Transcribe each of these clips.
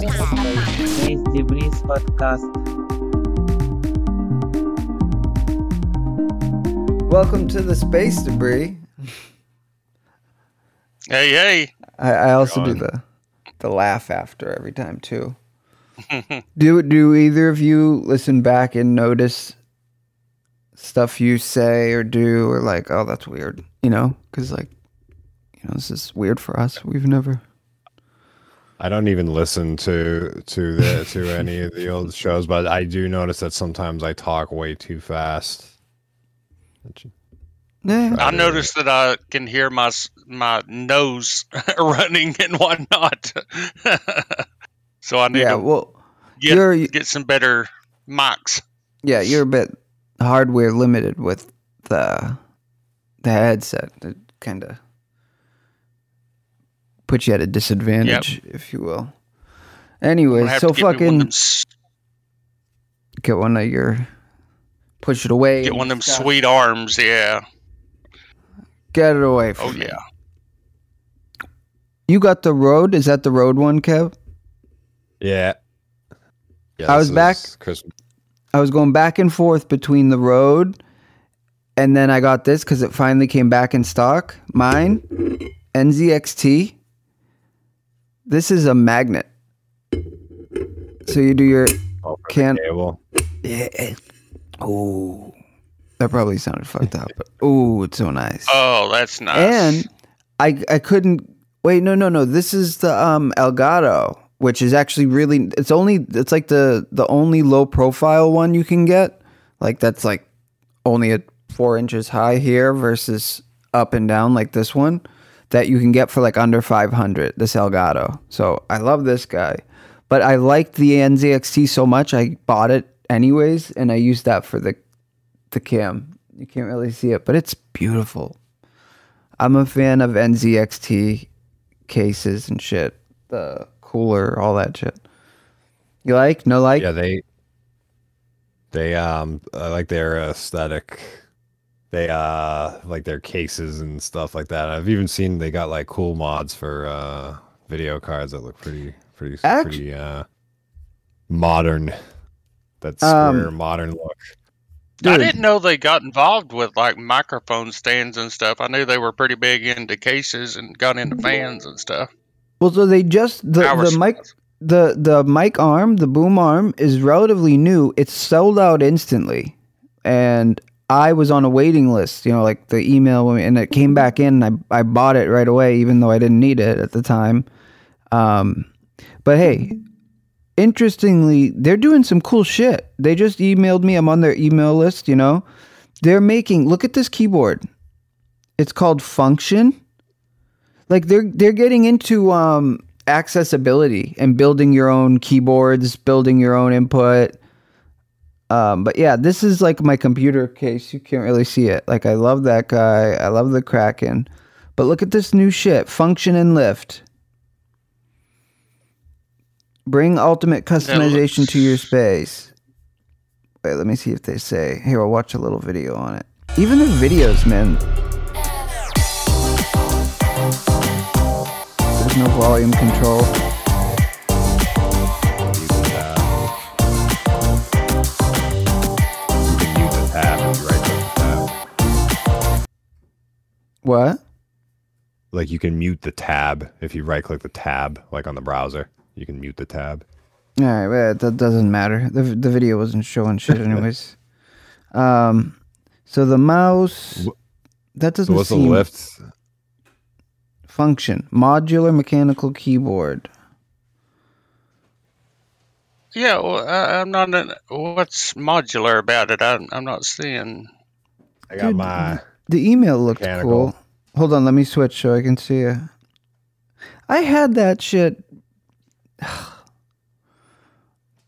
Space Debris Podcast. Welcome to the space debris. Hey, hey. I, I also do the the laugh after every time too. do do either of you listen back and notice stuff you say or do or like oh that's weird you know because like you know this is weird for us we've never I don't even listen to to the to any of the old shows, but I do notice that sometimes I talk way too fast. yeah I noticed that I can hear my my nose running and whatnot. so I need yeah to well get you're get some better mics. yeah you're a bit hardware limited with the the headset it kind of puts you at a disadvantage if you will I'm anyway gonna have so to get one of fucking them, get one of your push it away get one of them stuff. sweet arms. Yeah. get it away from Oh me. yeah. you got the Rode is that the Rode one kev Yeah. Yeah. I was back- Christmas. I was going back and forth between the Rode and then I got this because it finally came back in stock. Mine, NZXT. This is a magnet. So you do your Oh, Can- cable. yeah. Oh, that probably sounded fucked up, but oh, it's so nice. Oh, that's nice. And I I couldn't wait. No, no, no. This is the um Elgato, which is actually really. It's only. It's like the the only low profile one you can get. Like that's like only at four inches high here versus up and down like this one that you can get for like under 500 this elgato. So i love this guy. But i liked the nzxt so much i bought it anyways and i used that for the the cam. You can't really see it but it's beautiful. I'm a fan of nzxt cases and shit the cooler all that shit. You like? No like? Yeah, they they um I like their aesthetic. They uh like their cases and stuff like that. I've even seen they got like cool mods for uh video cards that look pretty pretty Act- pretty uh modern. That Um, square modern look. I didn't know they got involved with like microphone stands and stuff. I knew they were pretty big into cases and got into fans and stuff. well so they just the, the mic the the mic arm, the boom arm is relatively new. It's sold out instantly, and I was on a waiting list. You know, like the email, and it came back in. I I bought it right away, even though I didn't need it at the time. Um, but hey, interestingly, they're doing some cool shit. They just emailed me. I'm on their email list. You know, they're making. Look at this keyboard. It's called Function like they're they're getting into um accessibility and building your own keyboards building your own input um but yeah this is like my computer case. You can't really see it. Like i love that guy. I love the kraken. But look at this new shit. Function and lift bring ultimate customization to your space. Wait let me see if they say. Here i'll watch a little video on it. Even the videos man. There's no volume control. What? Like you can mute the tab if you right click the tab, like on the browser. You can mute the tab. All right, well, that doesn't matter. The the video wasn't showing shit anyways. um, so the mouse that doesn't what's the seem lift? function. Modular mechanical keyboard. Yeah, well, I, I'm not. An, what's modular about it? I'm, I'm not seeing. I got Dude, my The email looked Mechanical. cool. Hold on, let me switch so I can see it. I had that shit.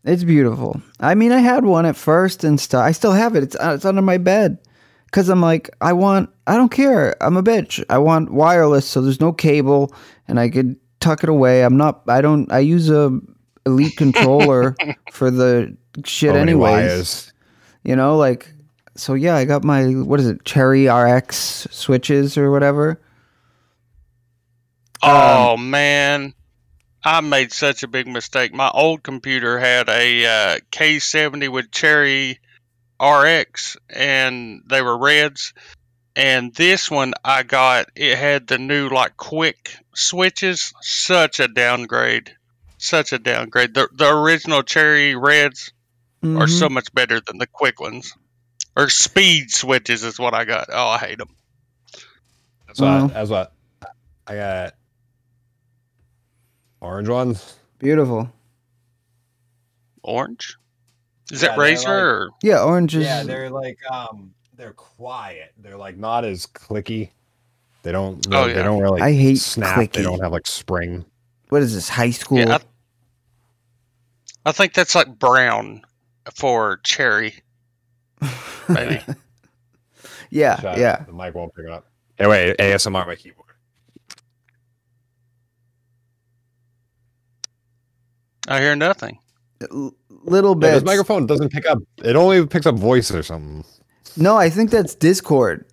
It's beautiful. I mean, I had one at first and stuff. I still have it. It's uh, it's under my bed because I'm like, I want. I don't care. I'm a bitch. I want wireless, so there's no cable, and I could tuck it away. I'm not. I don't. I use a elite controller for the shit so anyways. You know, like so yeah, I got my what is it, Cherry MX switches or whatever. Oh man, I made such a big mistake. My old computer had a uh, K70 with Cherry MX, and they were reds. And this one I got, it had the new like quick switches. Such a downgrade. Such a downgrade. The the original Cherry reds are Mhm. so much better than the quick ones. Or speed switches is what I got. Oh, I hate them. That's what. Wow. That's what. I got orange ones. beautiful. Orange. Is Yeah, that they're like- or Yeah, orange is. Yeah, they're like um, they're quiet. They're like not as clicky. They don't. Oh, They yeah. don't really. I hate snap. clicky. They don't have like spring. what is this? High school. Yeah, I think that's like brown for cherry. Maybe. yeah, Shut- yeah. The mic won't pick up. Hey, wait. ASMR my keyboard. I hear nothing. L- little Yeah, bit. this microphone doesn't pick up. It only picks up voice or something. No, I think that's Discord.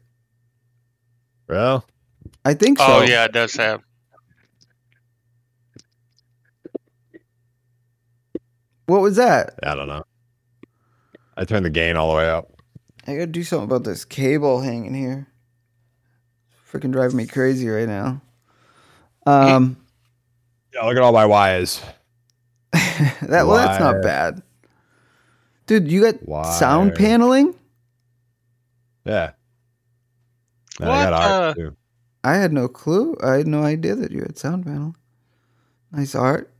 Well, I think so. Oh yeah, it does have. What was that? I don't know. I turned the gain all the way up. I gotta do something about this cable hanging here. Freaking driving me crazy right now. Um, Yeah, look at all my wires. that well, that's not bad, dude. You got sound paneling? Yeah. And What, I got art uh, too. I had no clue. I had no idea that you had sound panel. Nice art.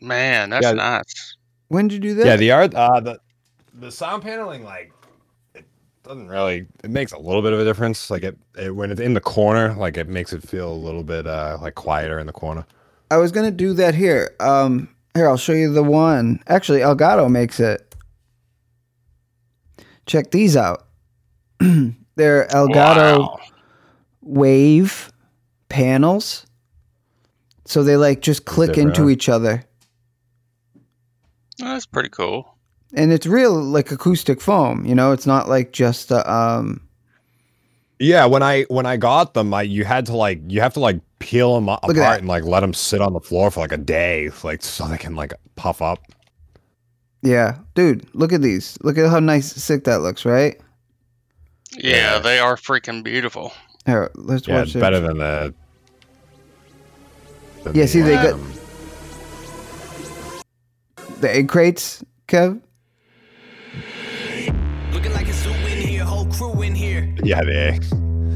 Man, that's Yeah. nice. When did you do that? Yeah, the art. Uh, the the sound paneling like it doesn't really. It makes a little bit of a difference. Like it, it when it's in the corner, like it makes it feel a little bit uh like quieter in the corner. I was gonna do that here. Um, here I'll show you the one. Actually, Elgato makes it. Check these out. They're Elgato Wow. Wave panels. So they like just click into each other, That's pretty cool. and it's real like acoustic foam. You know, it's not like just a, um. Yeah, when I when I got them, I you had to like you have to like peel them at apart and like let them sit on the floor for like a day, like so they can like puff up. Yeah, dude, look at these. Look at how nice, sick that looks, right? Yeah, Yeah. they are freaking beautiful. Here, let's Yeah, watch it. better than the. than Yeah, the, see, they got- The egg crates, Kev. Looking like a zoo in here, whole crew in here. Yeah, they.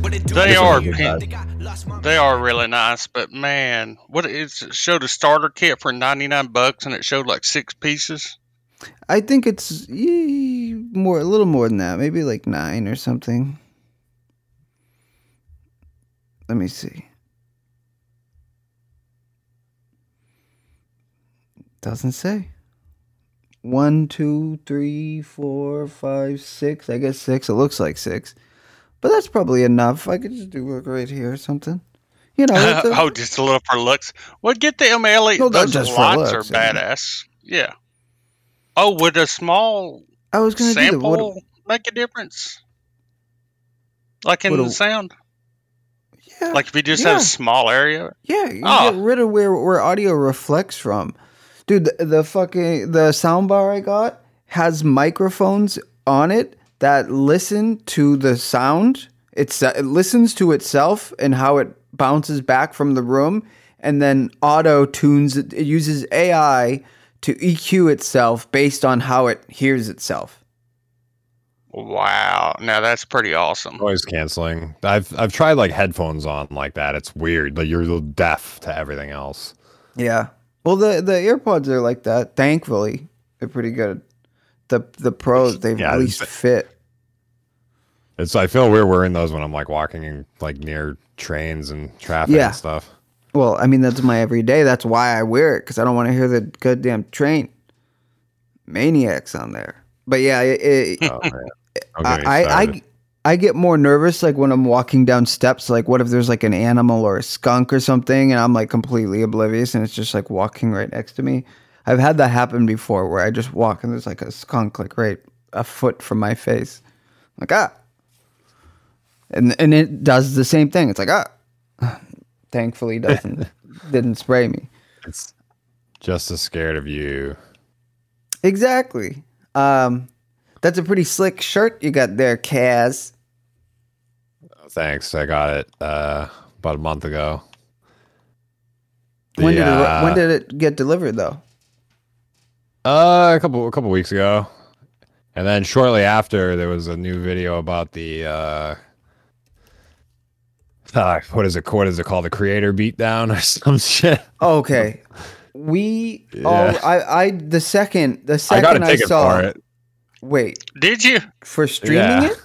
What it do? They are a good pink. Think I lost my They are really nice, but man, what it showed a starter kit for ninety nine bucks, and it showed like six pieces. I think it's more, a little more than that. Maybe like nine or something. Let me see. Doesn't say. One, two, three, four, five, six. I guess six. It looks like six, but that's probably enough. I could just do work right here or something. You know. a- oh, just a little for looks. Well, get the MLE. No, Those just lights looks, are badass. Yeah. Oh, would a small I was gonna do sample What, make a difference? Like in the sound? yeah, Like if you just yeah. have a small area? Yeah, you Oh. get rid of where where audio reflects from. Dude, the, the fucking the soundbar I got has microphones on it that listen to the sound. It's it listens to itself and how it bounces back from the room, and then auto tunes it. It uses AI to EQ itself based on how it hears itself. Wow. Now that's pretty awesome. Noise canceling. I've I've tried like headphones on like that. It's weird. Like you're deaf to everything else. Yeah. Well, the the AirPods are like that. Thankfully, they're pretty good. The the pros they've Yeah, at least fit. It's I feel weird wearing those when I'm like walking in like near trains and traffic Yeah. and stuff. Well, I mean that's my everyday. That's why I wear it because I don't want to hear the goddamn train maniacs on there. But yeah, it, it, Oh man. Don't get me I, I. I I get more nervous like when I'm walking down steps. Like, what if there's like an animal or a skunk or something, and I'm like completely oblivious, and it's just like walking right next to me. I've had that happen before, where I just walk and there's like a skunk like right a foot from my face. like ah, and and it does the same thing. It's like ah, thankfully doesn't didn't spray me. It's just as scared of you. Exactly. Um, that's a pretty slick shirt you got there, Kaz. Thanks. I got it uh, about a month ago. When did it, The, when uh, did it get delivered though? Uh, a couple a couple weeks ago, and then shortly after, there was a new video about the uh, uh what is it? What is it called? The creator beatdown or some shit. Oh, okay. We Yeah. oh I I the second the I second got a I, saw it wait Did you? for streaming Yeah. it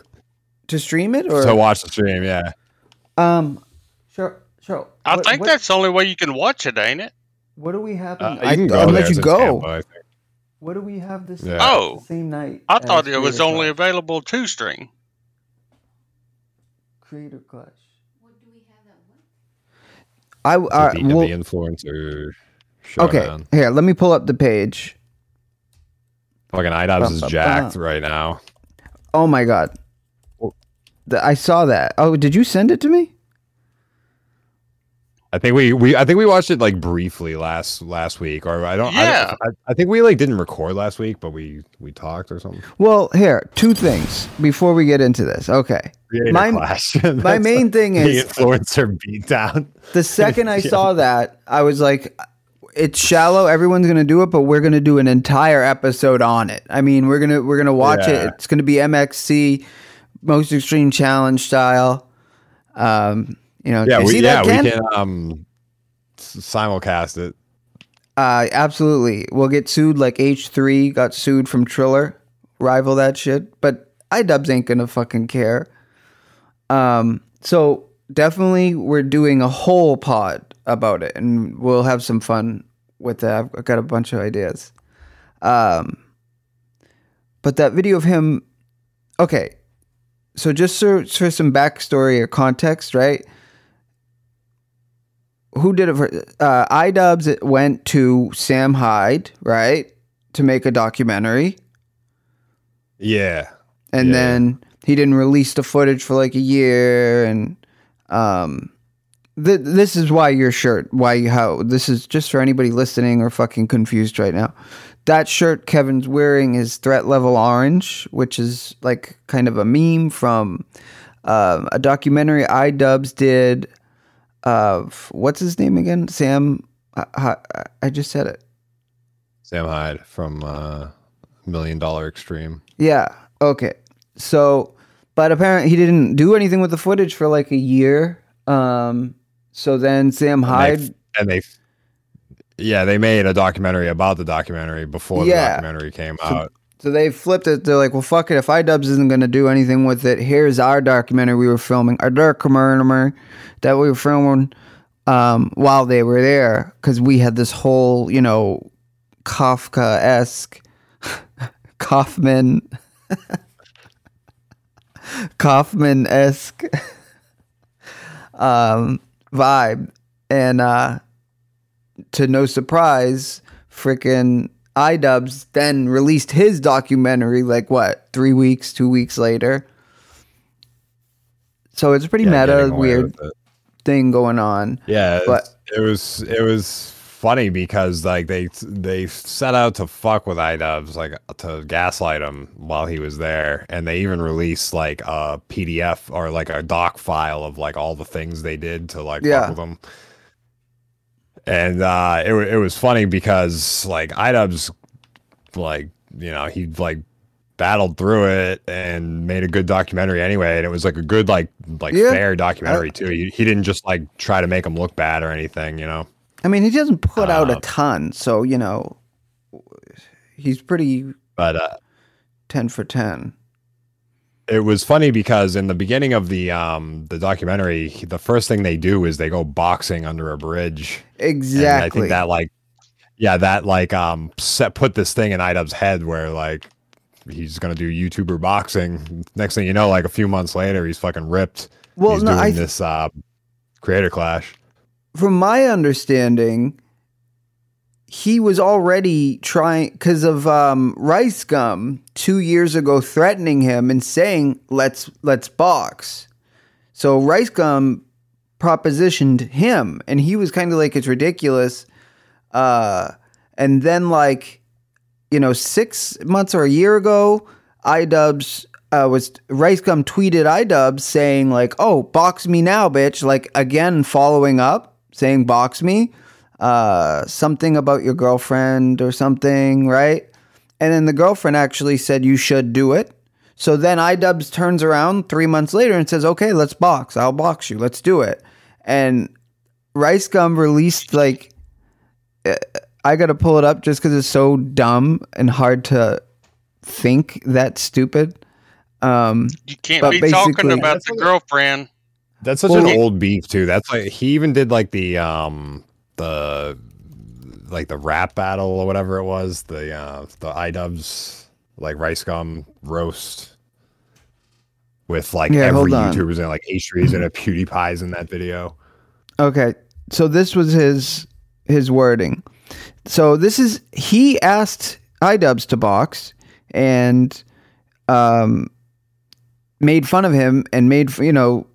to stream it or to watch the stream. Yeah, um sure sure I what, think what, that's the only way you can watch it, ain't it? what do we have uh, I, can go I'll let you go Tampa, what do we have this Yeah. Oh. same night I thought it was Creator only Clash? available two string. Creator Clash What do we have that one? I It's uh, the, well, the influencer okay here let me pull up the page Fucking iDubbbz oh, is Ba-ba-ba. jacked right now. oh my god I saw that oh did you send it to me I think we, we I think we watched it like briefly last last week, or I don't. Yeah. I, I, I think we like didn't record last week, but we we talked or something. well here two things before we get into this okay Creator My- my That's main thing is the is influencer beatdown. the second I Yeah. saw that, I was like, it's shallow. Everyone's gonna do it, but we're gonna do an entire episode on it. I mean, we're gonna we're gonna watch Yeah. it. It's gonna be MXC, most extreme challenge style. Um, you know, Yeah, you we see yeah that, we can um simulcast it. Uh, absolutely. We'll get sued like H3 got sued from Triller. Rival that shit. But iDubbbz ain't gonna fucking care. Um, so definitely we're doing a whole pod about it and we'll have some fun with that. I've got a bunch of ideas. Um, but that video of him, okay. So just for, for some backstory or context, right? who did it for uh iDubbbz it went to Sam Hyde, right? To make a documentary. Yeah, And Yeah. then he didn't release the footage for like a year and um th- this is why your shirt, why you how this is just for anybody listening or fucking confused right now. That shirt Kevin's wearing is threat level orange, which is like kind of a meme from um, a documentary iDubbbz did of what's his name again? Sam. I, I, I just said it. Sam Hyde from uh, Million Dollar Extreme. Yeah. Okay. So, but apparently he didn't do anything with the footage for like a year. Um. So then Sam And they- Hyde. and they, yeah, they made a documentary about the documentary before the Yeah. documentary came So- out. So they flipped it. They're like, well, fuck it. If iDubbbz isn't going to do anything with it, here's our documentary we were filming, our documentary that we were filming um, while they were there, because we had this whole, you know, Kafka esque, Kaufman, Kaufman esque um, vibe, and uh, to no surprise, freaking iDubbbz then released his documentary like what three weeks, two weeks later. So it's a pretty Yeah, meta, weird thing going on. Yeah, But- it was it was funny because like they they set out to fuck with iDubbbz like to gaslight him while he was there, and they even released like a PDF or like a doc file of like all the things they did to like Yeah. fuck with him. And uh, it it was funny because like iDubbbz like you know he like battled through it and made a good documentary anyway and it was like a good like like Yeah. fair documentary too he, he didn't just like try to make him look bad or anything you know I mean, he doesn't put out a Uh, ton, so you know, he's pretty but uh ten for ten. it was funny because in the beginning of the um the documentary the first thing they do is they go boxing under a bridge And Exactly. i think that like yeah that like um set put this thing in idub's head where like he's gonna do youtuber boxing next thing you know like a few months later he's fucking ripped well, he's no, doing I this uh creator clash from my understanding, he was already trying because of um, Rice Gum two years ago threatening him and saying let's let's box. So Rice Gum propositioned him, and he was kind of like, "It's ridiculous." Uh, and then like, you know, six months or a year ago, iDubbbz uh, was Rice Gum tweeted iDubbbz saying like, "Oh, box me now, bitch!" Like again, following up saying, "Box me." Uh, something about your girlfriend or something, right? And then the girlfriend actually said you should do it. So then iDubbbz turns around three months later and says, "Okay, let's box. I'll box you. Let's do it." And Rice Gum released like uh, I got to pull it up just because it's so dumb and hard to think that stupid. Um, You can't be talking about the girlfriend. That's such Well- an old beef too. That's like he even did like the um the like the rap battle or whatever it was. The uh the iDubbbz like rice gum roast with like Yeah, every. YouTuber's in like H3's and a PewDiePie's in that video. Okay, so this was his his wording. So this is he asked iDubbbz to box and um made fun of him and made you know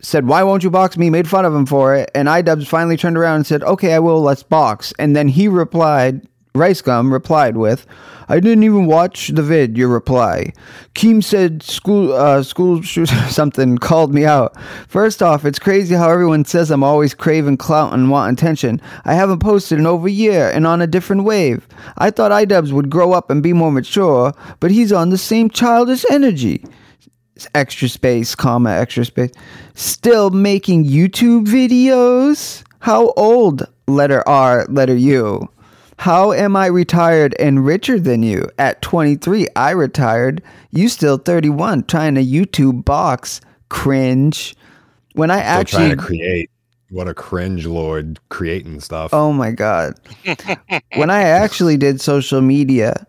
said why won't you box me? Made fun of him for it. And iDubbbz finally turned around and said okay I will. Let's box. And then he replied Rice Gum replied with I didn't even watch the vid your reply. Keem said school uh school something called me out. First off it's crazy how everyone says I'm always craving clout and want attention. I haven't posted in over a year and on a different wave. I thought iDubbbz would grow up and be more mature but he's on the same childish energy extra space, comma, extra space. Still making YouTube videos? How old? Letter R, letter U. How am I retired and richer than you? At 23, I retired. You still 31, trying to YouTube box. Cringe. When I Still actually trying to create. What a cringe lord creating stuff. Oh my god. when I actually did social media.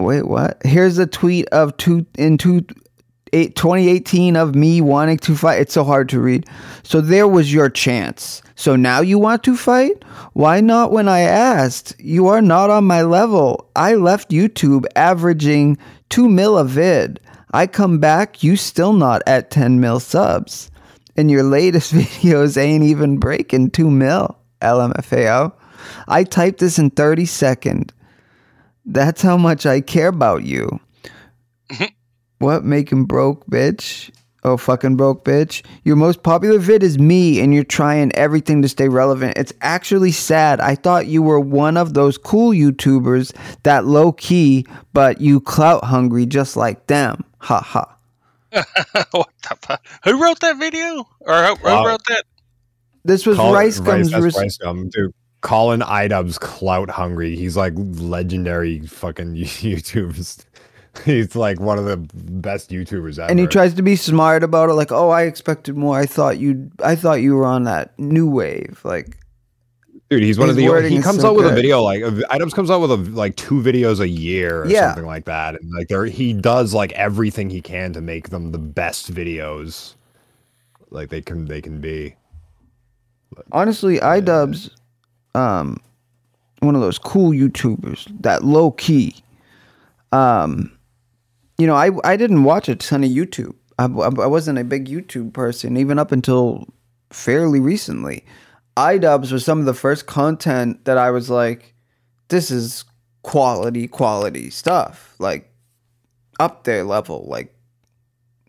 Wait, what? Here's a tweet of two in two eight, 2018 of me wanting to fight. It's so hard to read. So there was your chance. So now you want to fight? Why not when I asked? You are not on my level. I left YouTube averaging 2 mil a vid. I come back, you still not at 10 mil subs. And your latest videos ain't even breaking 2 mil. LMFAO. I typed this in 30 seconds. That's how much I care about you. what making broke, bitch? Oh, fucking broke, bitch. Your most popular vid is me, and you're trying everything to stay relevant. It's actually sad. I thought you were one of those cool YouTubers that low key, but you clout hungry just like them. Ha ha. what the fuck? Who wrote that video? Or who, who Wow. wrote that? This was Call- Rice Gum's. that's res- rice gum, dude. Colin iDubbbz clout hungry. He's like legendary fucking YouTubers. He's like one of the best YouTubers ever. and he tries to be smart about it, like, "Oh, I expected more. I thought you, I thought you were on that new wave." Like, Dude, he's one of the. He comes so out with a video like Items comes out with a, like two videos a year or Yeah. something like that, and like there he does like everything he can to make them the best videos, like they can they can be. honestly, iDubbbz, um, one of those cool YouTubers that low key. Um, you know, I I didn't watch a ton of YouTube. I, I wasn't a big YouTube person even up until fairly recently. iDubbbz was some of the first content that I was like, this is quality, quality stuff. Like up there level, like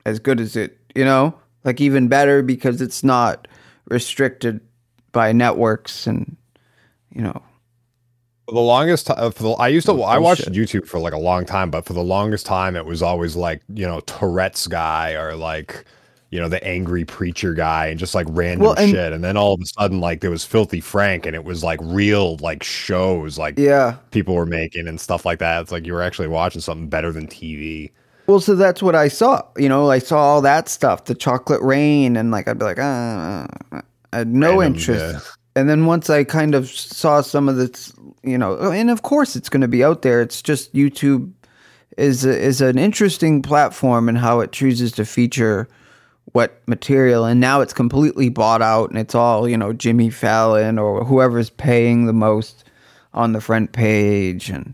as good as it, you know, like even better because it's not restricted by networks and you know For the longest time, for the, I used to I watched Bullshit. YouTube for like a long time, but for the longest time, it was always like you know Tourette's guy or like you know the angry preacher guy and just like random Well, and- shit. And then all of a sudden, like there was Filthy Frank, and it was like real like shows like yeah people were making and stuff like that. It's like you were actually watching something better than TV. well so that's what i saw you know i saw all that stuff the chocolate rain and like i'd be like ah, ah, i had no Random, interest. And then once i kind of saw some of this you know and of course it's going to be out there. It's just youtube is a, is an interesting platform and how it chooses to feature what material. And now it's completely bought out and it's all you know jimmy fallon or whoever's paying the most on the front page. And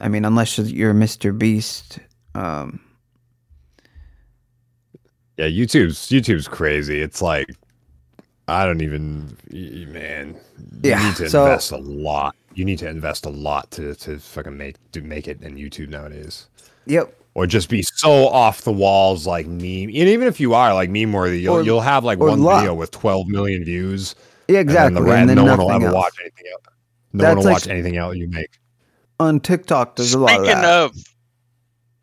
i mean unless you're mr beast um Yeah, YouTube's YouTube's crazy. It's like I don't even y- y- man. You Yeah, need to so- invest a lot. You need to invest a lot to to fucking make to make it in YouTube nowadays. Yep. Or just be so off the walls like meme. And even if you are like meme worthy, you'll Or- you'll have like one lo- video with 12 million views. Yeah, and exactly. then the And then no one will ever else. watch anything else. No That's one will like- watch anything else you make. On TikTok, there's a lot of Speaking of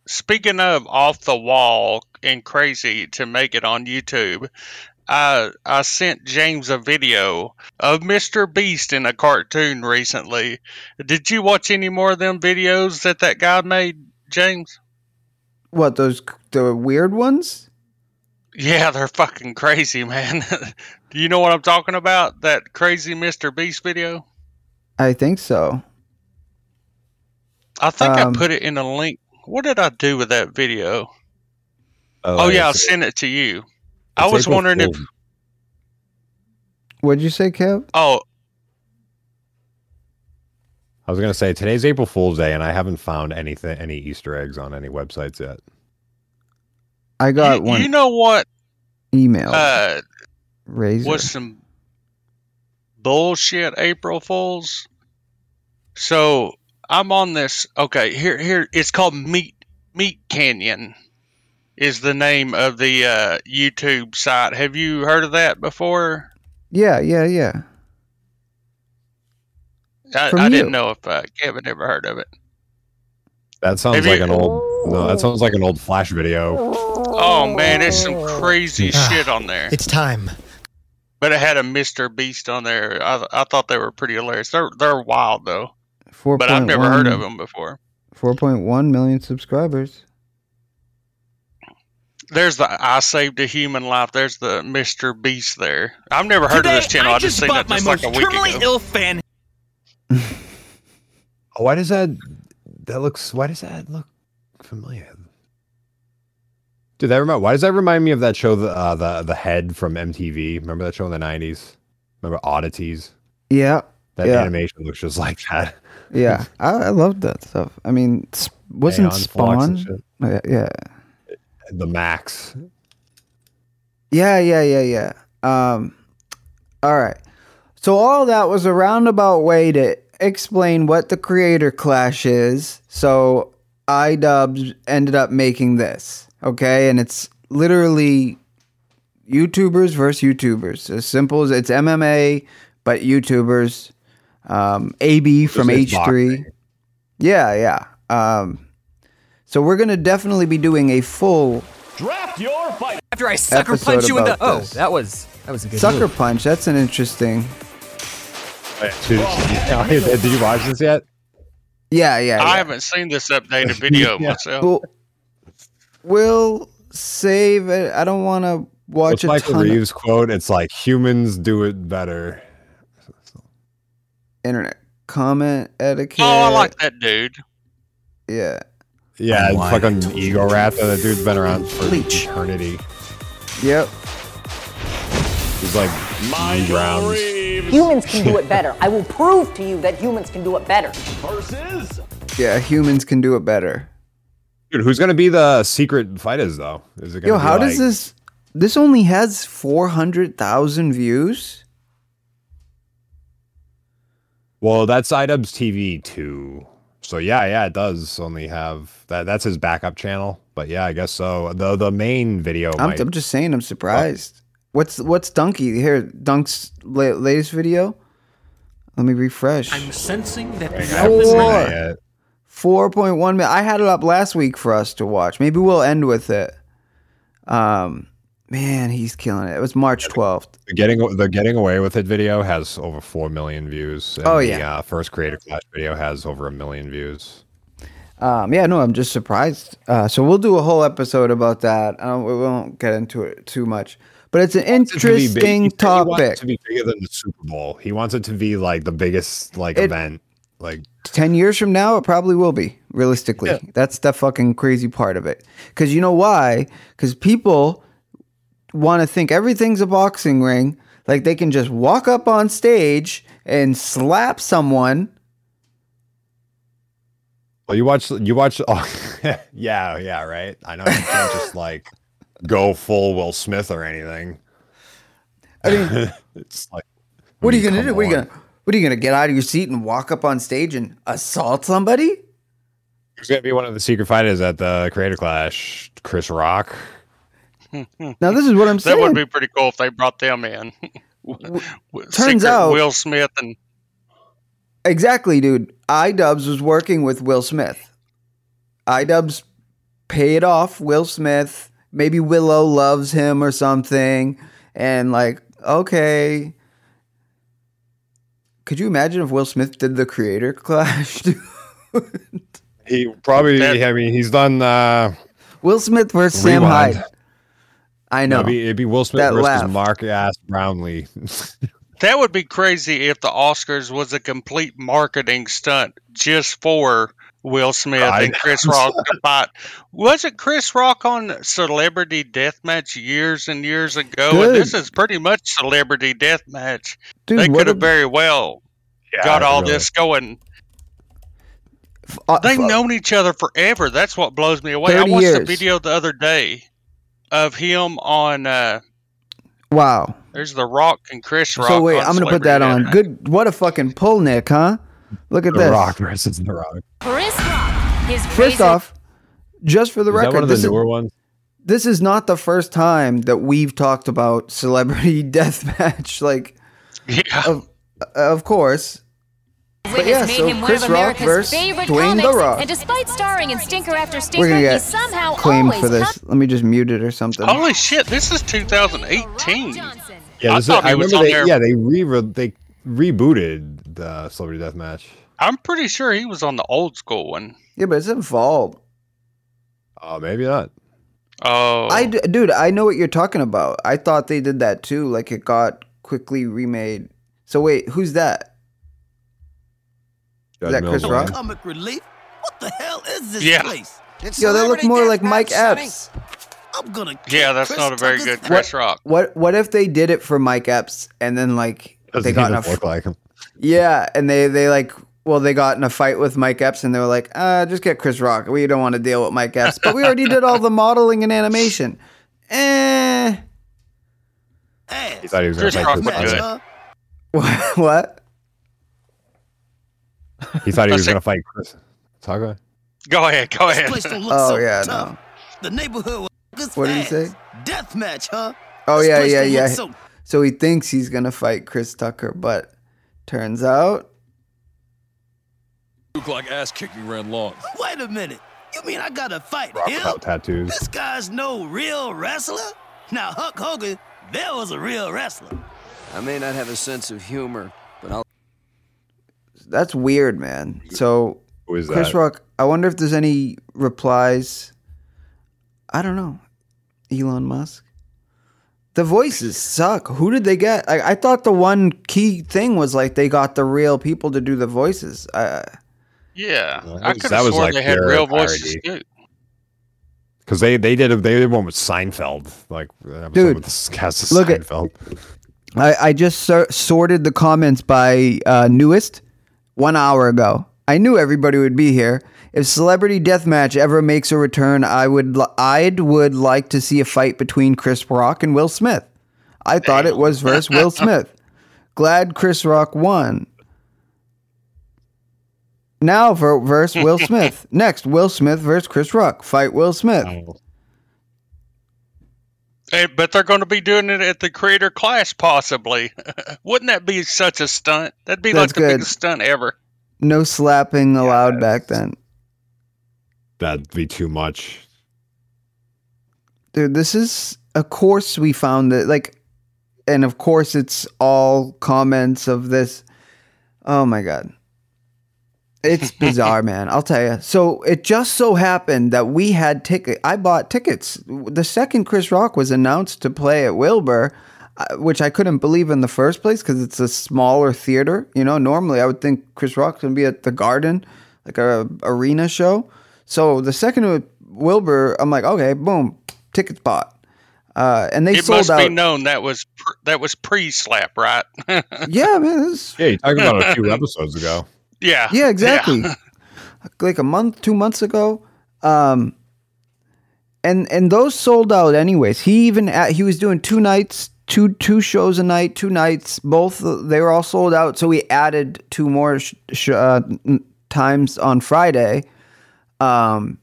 speaking of off the wall and crazy to make it on YouTube, I I sent James a video of Mr. Beast in a cartoon recently. Did you watch any more of them videos that that guy made, James? what those the weird ones? Yeah, they're fucking crazy, man. Do you know what I'm talking about? That crazy Mr. Beast video? I think so. I think Um, I put it in a link. What did I do with that video? Oh yeah, I it's- sent it to you. I was April wondering if What'd you say, Kev? oh I was gonna say today's April Fool's Day, and I haven't found anything, any Easter eggs on any websites yet. I got you, one you know what email. uh Razer. was some bullshit April Fools. So I'm on this. Okay, here, here. It's called Meat Meat Canyon. Is the name of the uh, YouTube site? Have you heard of that before? yeah, yeah, yeah. I, I didn't know if uh, Kevin ever heard of it. That sounds Have like you- an old. No, that sounds like an old Flash video. Oh man, there's some crazy shit on there. It's time. But it had a Mr. Beast on there. I, I thought they were pretty hilarious. They're they're wild though. Four But I've never heard of them before. Four point one million subscribers. There's the I saved a human life. There's the Mr. Beast there. I've never heard of this channel. I, I just just seen bought it my just like a week terminally ago. ill fan Oh, why does that? That looks. Why does that look familiar? Did that remind. Why does that remind me of that show, the uh, the the head from MTV? Remember that show in the nineties? Remember Oddities? Yeah, That Yeah. animation looks just like that. yeah. I, I loved that stuff. I mean, s- wasn't Aeon Spawn? Yeah, yeah, The Max. yeah, yeah, yeah, yeah. Um, all right. So all that was a roundabout way to explain what the creator clash is. So iDubbbz ended up making this, okay, and it's literally YouTubers versus YouTubers. As simple as it's MMA, but YouTubers. Um, AB from H3. boxing. Yeah, yeah. Um, so we're gonna definitely be doing a full draft your fight After I sucker punch you in the. Oh, this. that was that was a good sucker move. punch. That's an interesting. Did uh, did you watch this yet? Yeah, yeah. I haven't seen this updated video Yeah. myself. Well, we'll save it. I don't want to watch It's a Michael ton of Reeves quote. It's like humans do it better. internet comment etiquette. Oh, I like that dude. Yeah. Yeah, it's Why? fucking ego rat. That dude's been around for eternity. Yep. He's like Mind Newgrounds. Humans can do it better. I will prove to you that humans can do it better. Versus. Yeah. Humans can do it better. Dude, who's gonna be the secret fighters though? Is it gonna Yo, be how like, does this? This only has four hundred thousand views. Well, that's iDubbbz TV too. So yeah, yeah, it does only have that. That's his backup channel. But yeah, I guess so. The the main video. I'm, might- I'm just saying. I'm surprised. What's What's Dunky here? Dunk's la- latest video. Let me refresh. I'm sensing that I the Four. that yet. Four point one million. I had it up last week for us to watch. Maybe we'll end with it. Um, man, he's killing it. It was March twelfth. The getting the getting away with it video has over four million views. And Oh, the, yeah. uh, first Creator Clash video has over a million views. Um, yeah, no, I'm just surprised. Uh, so we'll do a whole episode about that. I we won't get into it too much, but it's an It to big- interesting he wants it topic. to be bigger than the Super Bowl. He wants it to be like the biggest like It- event. Like Ten years from now, it probably will be. Realistically, that's the fucking crazy part of it. Because you know why? Because people want to think everything's a boxing ring. Like they can just walk up on stage and slap someone. Well, you watch, you watch. Oh, yeah, yeah, right. I know you can't just like go full Will Smith or anything. I mean, it's like, what are you gonna do? What are you gonna What are you gonna get out of your seat and walk up on stage and assault somebody? Who's gonna be one of the secret fighters at the Creator Clash? Chris Rock. Now this is what I'm saying. That would be pretty cool if they brought them in. W- turns Secret out- Will Smith and Exactly, dude. iDubbbz was working with Will Smith. iDubbbz paid off Will Smith. Maybe Willow loves him or something. And like, okay. Could you imagine if Will Smith did the creator clash? He probably. That- I mean, he's done. uh Will Smith versus Sam Rewind. Hyde. I know. it'd be, it'd be Will Smith That versus laugh. Mark Ass Brownlee. that would be crazy if the Oscars was a complete marketing stunt just for Will Smith I and Chris Rock to fight. Wasn't Chris Rock on Celebrity Deathmatch years and years ago? And this is pretty much Celebrity Deathmatch. Dude, they could have a- very well Yeah, got all really. this going. uh, They've f- known each other forever. That's what blows me away. I 30 watched a video the other day of him on. Uh, Wow. there's The Rock and Chris Rock. So wait, I'm gonna put that on. Good. What a fucking pull, Nick, huh? Look at The this. Rock versus The Rock. Chris Rock. His First razor- off, just for the Is that record, one of the this is, ones? this is not the first time that we've talked about celebrity death match. Like, Yeah. of of course, Witness yeah, made so him one Chris of Rock America's versus favorite Dwayne The comics, Rock. and despite starring in Stinker after we're Stinker, gonna he get somehow claimed always for this. Let me just mute it or something. Holy shit! This is 2018. Yeah, I this is, thought I he was remember on they. there- Yeah, they re they rebooted the Celebrity Deathmatch. I'm pretty sure he was on the old school one. Yeah, but it's involved. Oh, uh, maybe not. Oh, I, d- dude, I know what you're talking about. I thought they did that too. Like it got quickly remade. So wait, who's that? Is that Chris Rock? Comic relief? What the hell is this Yeah. place? Yo, they look more like Mike Epps. I'm gonna yeah, that's Chris not a very good Chris Rock. What what if they did it for Mike Epps and then like Doesn't they got in a look like him. yeah, and they they like well they got in a fight with Mike Epps and they were like, uh, just get Chris Rock. We don't want to deal with Mike Epps, but we already did all the modeling and animation. Eh, ass. He thought he was going Chris to Rock would do it. what? What? He thought he was going to fight Chris Tucker. Go ahead, go This ahead. place don't look Oh so yeah, tough. no. The neighborhood was good What did he say? Death match, huh? Oh This yeah, yeah, yeah. so- So he thinks he's gonna fight Chris Tucker, but turns out Look like ass kicking ran long. Wait a minute. You mean I gotta fight Rock him? without tattoos. This guy's no real wrestler? Now Hulk Hogan, there was a real wrestler. I may not have a sense of humor, but I'll that's weird, man. So Who is Chris that? Rock. I wonder if there's any replies. I don't know. Elon Musk. The voices suck. Who did they get? I, I thought the one key thing was like they got the real people to do the voices. Uh, Yeah, Well, I could have sworn like they had pure real voices too. Because they, they did a, they did one with Seinfeld, like Dude, with the cast of look at- Seinfeld. I, I just sor- sorted the comments by uh, newest one hour ago. I knew everybody would be here. If Celebrity Deathmatch ever makes a return, I would li- I'd would like to see a fight between Chris Rock and Will Smith. I thought it was versus Will Smith. Glad Chris Rock won. Now for versus Will Smith. Next, Will Smith versus Chris Rock. Fight Will Smith. Oh. Eh, but they're going to be doing it at the Creator Clash, possibly. Wouldn't that be such a stunt? That'd be That's like the good. biggest stunt ever. No slapping allowed back then. That'd be too much. dude this is of course we found that like and of course it's all comments of this oh my god it's bizarre man. I'll tell you so it just so happened that we had ticket i bought tickets. The second chris rock was announced to play at wilbur uh, which i couldn't believe in the first place because it's a smaller theater. You know normally i would think chris rock's gonna be at the garden like a arena show. So the second it- wilbur i'm like okay boom tickets bought. Uh, and they it sold must out. be known that was pr- that was pre-slap, right? yeah man this, Yeah, you talked about a few episodes ago. Yeah, Yeah, exactly. like a month, two months ago. Um, and and those sold out anyways. He even at, he was doing two nights, two two shows a night, two nights. Both they were all sold out. So we added two more sh- sh- uh, times on Friday. Um,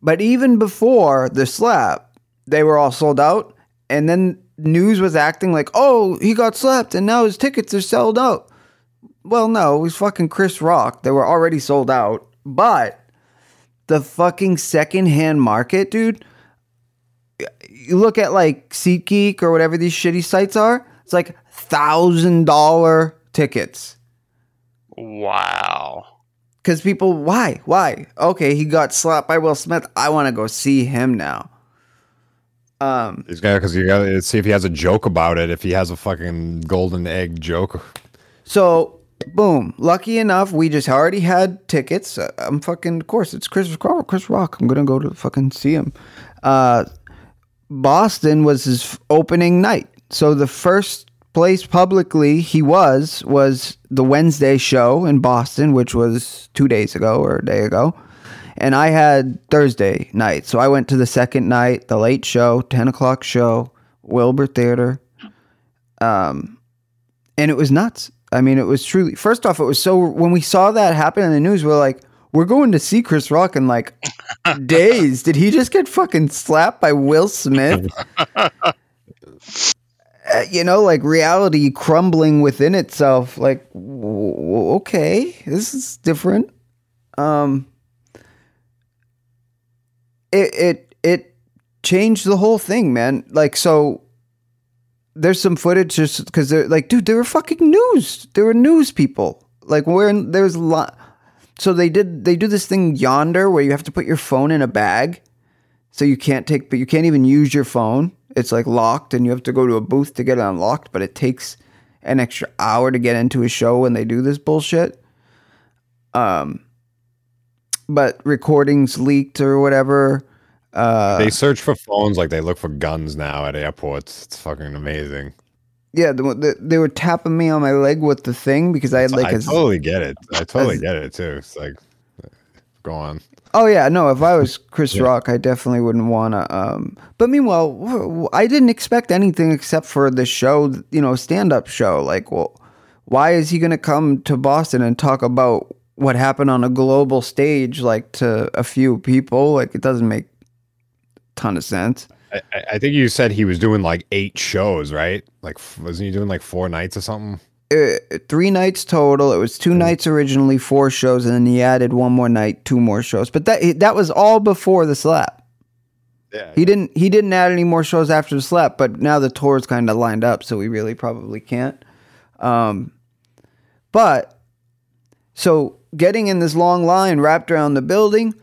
but even before the slap, they were all sold out. And then news was acting like, oh, he got slapped, and now his tickets are sold out. Well, no, it was fucking Chris Rock. They were already sold out, but the fucking secondhand market, dude. You look at like SeatGeek or whatever these shitty sites are. It's like thousand dollar tickets Wow. because people. Why? Why? Okay, he got slapped by Will Smith. I want to go see him now. Um. He's got because you got to see if he has a joke about it. If he has a fucking golden egg joke. So, boom. Lucky enough, we just already had tickets. Uh, I'm fucking, of course, it's Chris Rock. Chris Rock. I'm gonna go to fucking see him. Uh, Boston was his opening night. So the first place publicly he was was the Wednesday show in Boston, which was two days ago or a day ago. And I had Thursday night. So I went to the second night, the late show, 10 o'clock show, Wilbur Theater. Um, and it was nuts. I mean, it was truly. First off, it was so. When we saw that happen in the news, we're like, we're going to see Chris Rock in like days. Did he just get fucking slapped by Will Smith? Uh, you know, like reality crumbling within itself. Like, w- w- okay, this is different. Um, it it it changed the whole thing, man. Like, so there's some footage just because they're like, dude, they were fucking news. They were news people. Like, where there's a lot. So they did. They do this thing Yondr where you have to put your phone in a bag, so you can't take, but you can't even use your phone. It's like locked, and you have to go to a booth to get it unlocked. But it takes an extra hour to get into a show when they do this bullshit. Um, but recordings leaked or whatever. Uh, they search for phones like they look for guns now at airports. It's fucking amazing. Yeah, the, the, they were tapping me on my leg with the thing because I had like I a. totally get it. I totally as- get it too. It's like, go on. Oh yeah, no. If I was Chris Yeah. Rock, I definitely wouldn't want to. Um, but meanwhile, I didn't expect anything except for the show. You know, stand-up show. Like, well, why is he going to come to Boston and talk about what happened on a global stage, like to a few people? Like, it doesn't make a ton of sense. I, I- think you said he was doing like eight shows, right? Like, wasn't he doing like four nights or something? uh, three nights total. It was two nights originally, four shows, and then he added one more night, two more shows. But that that was all before the slap. Yeah. He didn't he didn't add any more shows after the slap, but now the tour's kind of lined up, so we really probably can't. Um, but so getting in this long line wrapped around the building,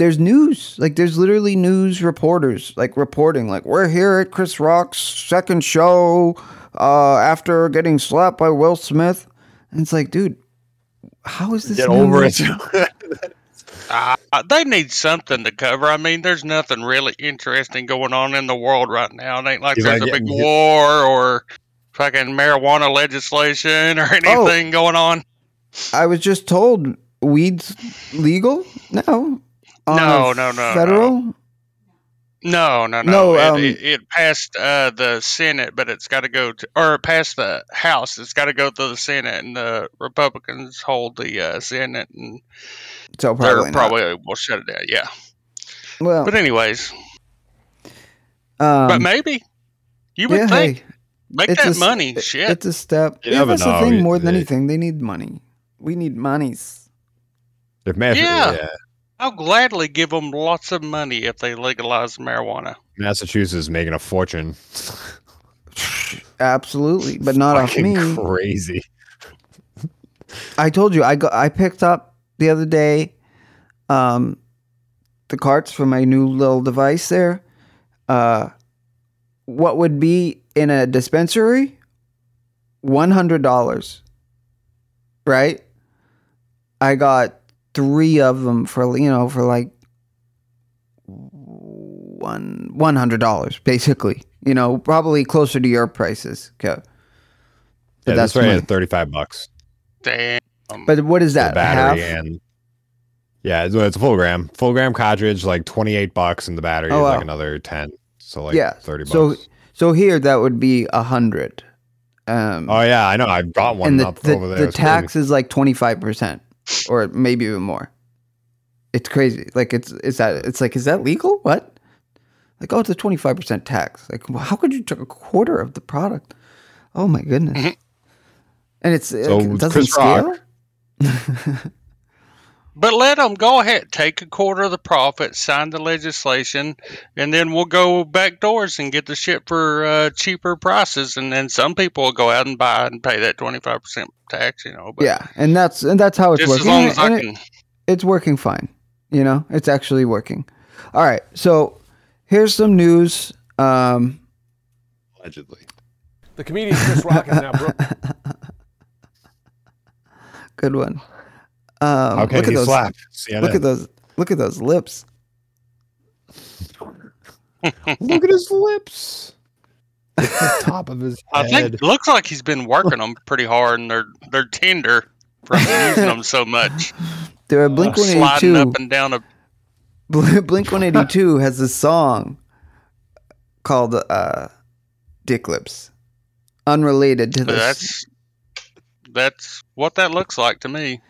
there's news. Like there's literally news reporters like reporting like we're here at Chris Rock's second show uh, after getting slapped by Will Smith. And it's like, dude, how is this? Get over it. Uh, they need something to cover. I mean, there's nothing really interesting going on in the world right now. It ain't like He's there's like, a big yeah, yeah. war or fucking marijuana legislation or Oh. anything going on. I was just told weed's legal now. On No, no, no, Federal. No, no, no. No, it, um, it, it passed uh, the Senate, but it's got to go to, or it passed the House. It's got to go to the Senate, and the Republicans hold the uh, Senate, and So they're probably not. probably will shut it down. Yeah. Well, But anyways, um, but maybe you would yeah, think hey, make that a s- money. it- Shit. It's a step. You yeah, never that's the thing. More than they- anything, they need money. We need monies. If Mass- Yeah. yeah. I'll gladly give them lots of money if they legalize marijuana. Massachusetts is making a fortune. Absolutely, but not off Fucking me. Crazy. I told you I got I picked up the other day um the carts for my new little device there. Uh what would be in a dispensary? $100. Right? I got 3 of them for you know for like one $100 basically. You know, probably closer to your prices. Okay. But Yeah, that's that's right my- at thirty-five bucks. Damn. But what is that? The battery half? and Yeah, it's, it's a full gram, full gram cartridge, like twenty eight bucks, and the battery Oh, is wow. like another ten. So like yeah. thirty bucks. So so here that would be a hundred. Um, oh yeah, I know. I've got one and the, up the, over there. the tax is like 25% or maybe even more. It's crazy. Like it's is that it's like is that legal? What? Like oh it's a 25% tax. Like well, how could you take a quarter of the product? Oh my goodness. Mm-hmm. And it's So like, it doesn't Chris scale But let them go ahead, take a quarter of the profit, sign the legislation, and then we'll go back doors and get the shit for uh, cheaper prices. And then some people will go out and buy and pay that twenty five percent tax. You know, but yeah and that's and that's how it's just as working long And- as I and it- can. it's working fine. You know, it's actually working. All right, so here's some news. Um, allegedly. The comedian Chris Rock is now broke. good one. Um, How can look at those. slap? CNN. Look at those. Look at those lips. Look at his lips. The top of his I head. think it looks like he's been working them pretty hard, and they're they're tender from using them so much. There are Blink One Eighty Sliding up and down a Blink One Eighty Two has a song called uh, "Dick Lips," unrelated to this. That's that's what that looks like to me.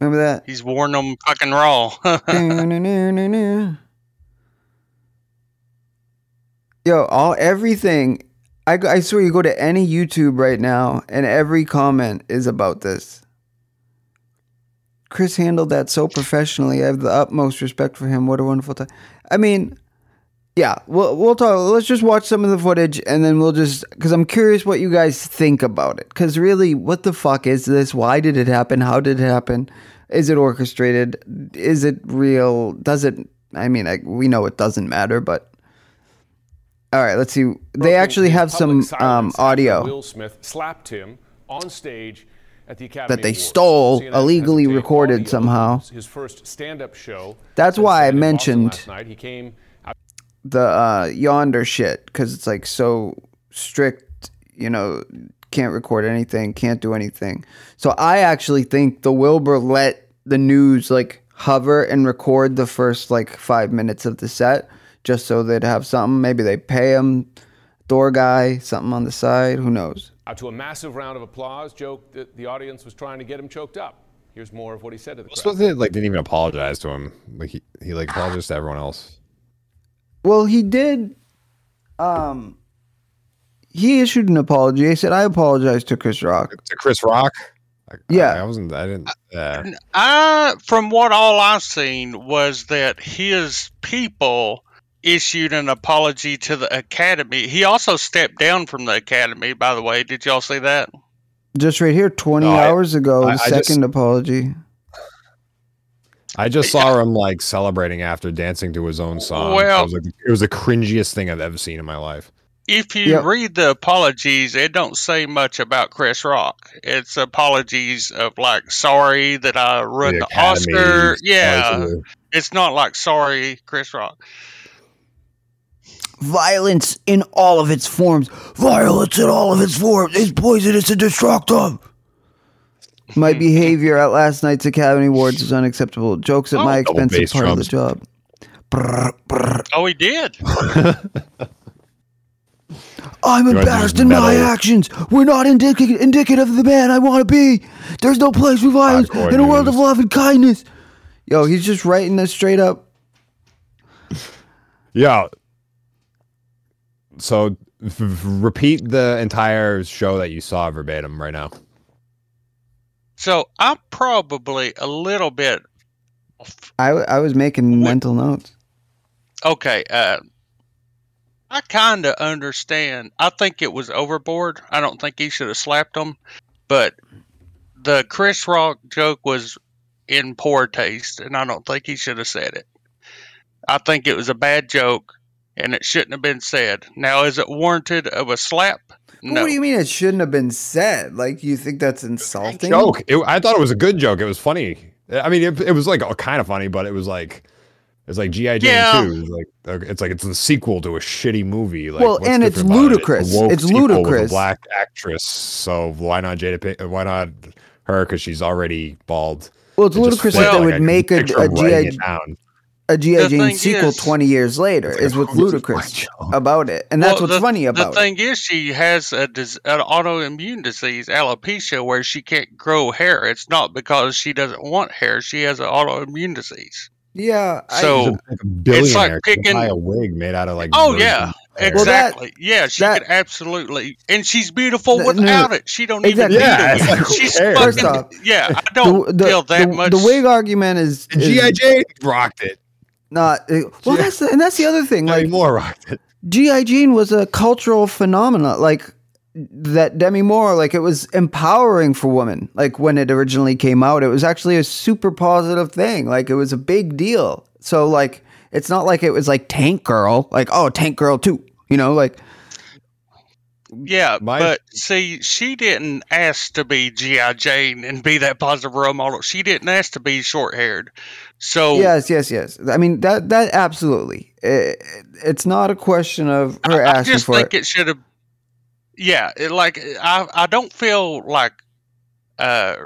Remember that? He's worn them fucking raw. Yo, all everything. I, I swear, you go to any YouTube right now, and every comment is about this. Chris handled that so professionally. I have the utmost respect for him. What a wonderful time. I mean, yeah, we'll we'll talk. Let's just watch some of the footage, and then we'll just because I'm curious what you guys think about it. Because really, what the fuck is this? Why did it happen? How did it happen? Is it orchestrated? Is it real? Does it? I mean, I, we know it doesn't matter, but all right. Let's see. They actually have some um, audio. Will Smith slapped him on stage at the Academy that they Awards. stole, CNN illegally recorded somehow. His first stand-up show. That's why I mentioned last night. He came the uh, Yondr shit because it's like so strict. You know, can't record anything, can't do anything. So I actually think the Wilbur let the news like hover and record the first like five minutes of the set just so they'd have something. Maybe they pay him, door guy, something on the side. Who knows? out to a massive round of applause. Joked that the audience was trying to get him choked up. Here's more of what he said to the crowd. So they like didn't even apologize to him. Like he, he like apologized to everyone else. Well, he did. Um, he issued an apology. He said, "I apologize to Chris Rock." To Chris Rock. I, Yeah. I, I wasn't. I didn't. Yeah. I, from what all I've seen, was that his people issued an apology to the academy. He also stepped down from the academy. By the way, did y'all see that? Just right here, twenty No, I- hours ago, I- the I just- second apology. I just saw him like celebrating after dancing to his own song. Well- it was, like, it was the cringiest thing I've ever seen in my life. If you Yep. read the apologies, it don't say much about Chris Rock. It's apologies of like sorry that I ruined the, Academy, Oscar. Yeah, to- it's not like sorry, Chris Rock. Violence in all of its forms. Violence in all of its forms is poisonous and destructive. My hmm. behavior at last night's Academy Awards is unacceptable. Jokes at Oh. my expense is bass part of the job. Brr, brr. Oh, he did. I'm You wanna embarrassed in my actions. We're not indic- indicative of the man I want to be. There's no place for violence Hardcore in a world of love and kindness. Yo, he's just writing this straight up. Yeah. So f- f- repeat the entire show that you saw verbatim right now. So I'm probably a little bit I, I was making mental notes. okay. Uh, I kind of understand. I think it was overboard. I don't think he should have slapped him, but the Chris Rock joke was in poor taste, and I don't think he should have said it. I think it was a bad joke, and it shouldn't have been said. Now, is it warranted of a slap? No. What do you mean it shouldn't have been said? Like, you think that's insulting? Joke. It, I thought it was a good joke. It was funny. I mean, it, it was like kind of funny, but it was like it's like GI Jane Yeah. two. It's like uh, it's like it's the sequel to a shitty movie. Like, Well, and it's different about it? ludicrous. It's sequel with a ludicrous. black actress. So why not Jada? Pink, why not her? Because she's already bald. Well, it's It ludicrous felt that they like would I make a, picture a GI it down. A G.I. Jane sequel is- 20 years later is what's who's ludicrous about it, and that's Well, what's the, funny about it. the thing is, she has a dis- an autoimmune disease, alopecia, where she can't grow hair. It's not because she doesn't want hair; she has an autoimmune disease. Yeah, I- So Like a billionaire could picking- buy a wig made out of like. Oh yeah, hair. Well, that- exactly. yeah, she that- could absolutely, and she's beautiful Th- no, without it. She don't exactly. even Yeah, need it's it. like, she's cares? First fucking. off, yeah, I don't the, feel that the, much. the wig argument is, is GI Jane rocked it. Not uh, well. That's the, and that's the other thing. Demi Like Moore rocked it. GI Jane was a cultural phenomenon. Like that Demi Moore, like it was empowering for women. Like when it originally came out, it was actually a super positive thing. Like it was a big deal. So like it's not like it was like Tank Girl, like oh Tank Girl too. You know, like Yeah, My- but see, she didn't ask to be GI Jane and be that positive role model. She didn't ask to be short haired. So yes, yes, yes. I mean that that absolutely. It, it's not a question of her I, I asking just for think it. it, should have. Yeah, it, like I, I don't feel like uh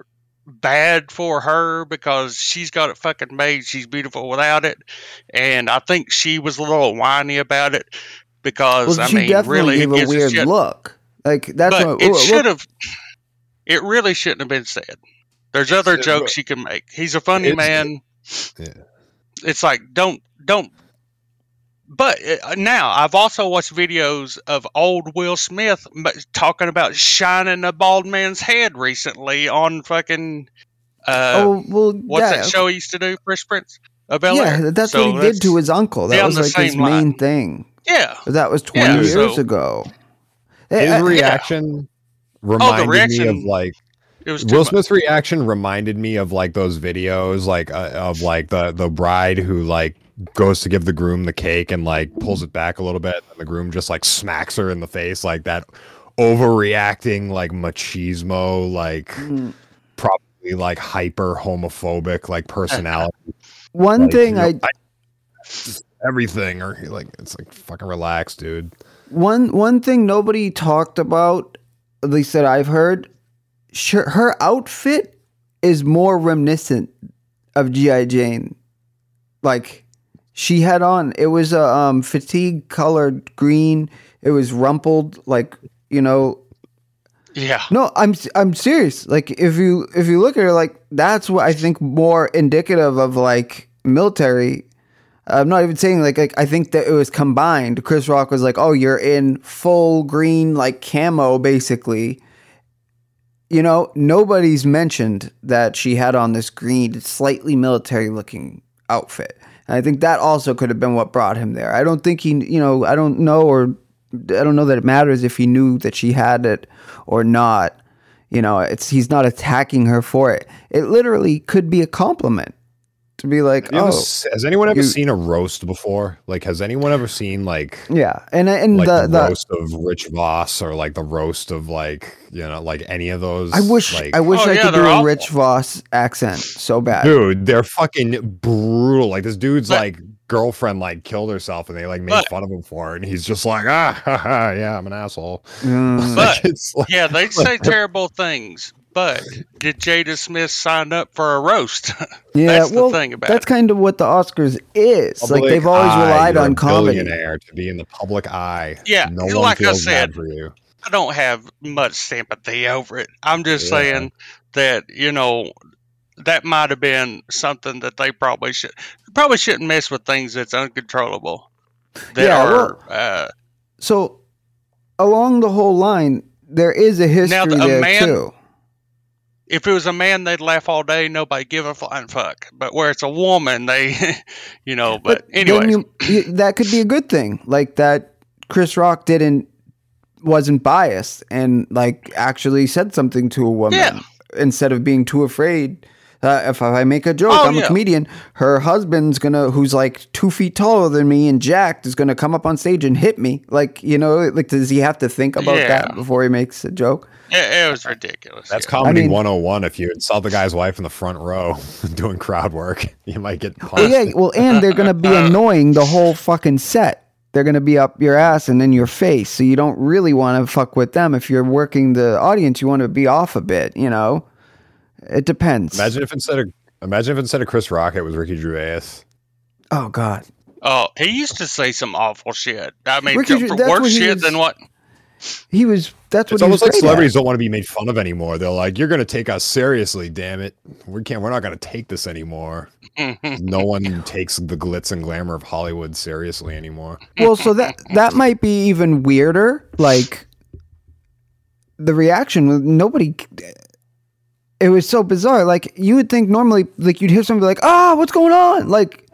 bad for her because she's got it fucking made. She's beautiful without it, and I think she was a little whiny about it because Well, I she mean, definitely really, gave it a weird shit. look. Like that's but what it should have. It really shouldn't have been said. There's other jokes you can make. He's a funny It's- man. Yeah. It's like don't don't. But uh, now I've also watched videos of old Will Smith talking about shining a bald man's head recently on fucking. Uh, oh well, what's yeah, that show he used to do? Fresh Prince of Bel Yeah, Air. that's So what he did to his uncle. That was like his same main line. thing. Yeah. That was twenty Yeah, years so- ago. Eh, His eh, reaction reminded me reaction- of like It was too Will much. Smith's reaction reminded me of like those videos like uh, of like the the bride who like goes to give the groom the cake and like pulls it back a little bit and the groom just like smacks her in the face like that overreacting like machismo like Mm. probably like hyper homophobic like personality One Like, thing you know, I just everything or like it's like fucking relax dude one one thing nobody talked about, at least that I've heard, sh- her outfit is more reminiscent of GI Jane. Like she had on, it was a um, fatigue colored green. It was rumpled, like you know, Yeah. No, I'm I'm serious. Like if you if you look at her, like that's what I think more indicative of like military. I'm not even saying like like I think that it was combined. Chris Rock was like, "Oh, you're in full green like camo, basically." You know, nobody's mentioned that she had on this green, slightly military looking outfit. And I think that also could have been what brought him there. I don't think he, you know, I don't know or I don't know that it matters if he knew that she had it or not. You know, it's he's not attacking her for it. It literally could be a compliment to be like, Have you ever "Oh, has anyone ever you- seen a roast before like has anyone ever seen like yeah." And and like the, the, the roast of Rich Voss or like the roast of like you know like any of those. I wish like, I wish Oh, I yeah, could do they're a. Rich Voss accent so bad. dude, they're fucking brutal. Like this dude's But- like girlfriend like killed herself and they like made But- fun of him for it, and he's just like ah ha, ha, yeah I'm an asshole. Mm. Like, it's like, Yeah, they say terrible things, but did Jada Smith sign up for a roast? yeah, That's the well, thing about that's it. kind of what the Oscars is. Like they've always eye, relied on a comedy. billionaire to be in the public eye. Yeah, no one like I said, bad for you. I don't have much sympathy over it. I'm just Yeah. saying that you know that might have been something that they probably should probably shouldn't mess with things that's uncontrollable. That Yeah, are well- uh, So along the whole line, there is a history the- a there man- too. If it was a man, they'd laugh all day. Nobody give a flying fuck. But where it's a woman, they, you know. But, then anyway, that could be a good thing. Like that, Chris Rock didn't wasn't biased and like actually said something to a woman Yeah. instead of being too afraid. Uh, if I make a joke, Oh, I'm a comedian. Her husband's gonna, who's like two feet taller than me and jacked, is gonna come up on stage and hit me. Like you know, like does he have to think about Yeah. that before he makes a joke? It, it was ridiculous. That's yeah. comedy mean- 101. If you saw the guy's wife in the front row doing crowd work, you might get punched. Well, yeah, well, and they're gonna be uh, annoying the whole fucking set. They're gonna be up your ass and in your face, so you don't really want to fuck with them. If you're working the audience, you want to be off a bit. You know, it depends. Imagine if instead of Imagine if instead of Chris Rock, it was Ricky Gervais. Oh God. Oh, he used to say some awful shit. I mean, Ricky for Gervais- that's what worse shit was- than what? He was. That's what It's he almost was like great at. celebrities don't want to be made fun of anymore. They're like, "You're going to take us seriously, damn it. We can't. We're not going to take this anymore." no one takes the glitz and glamour of Hollywood seriously anymore. well, so that that might be even weirder. Like the reaction, nobody. It was so bizarre. Like you would think normally, like you'd hear somebody like, "Ah, what's going on?" Like,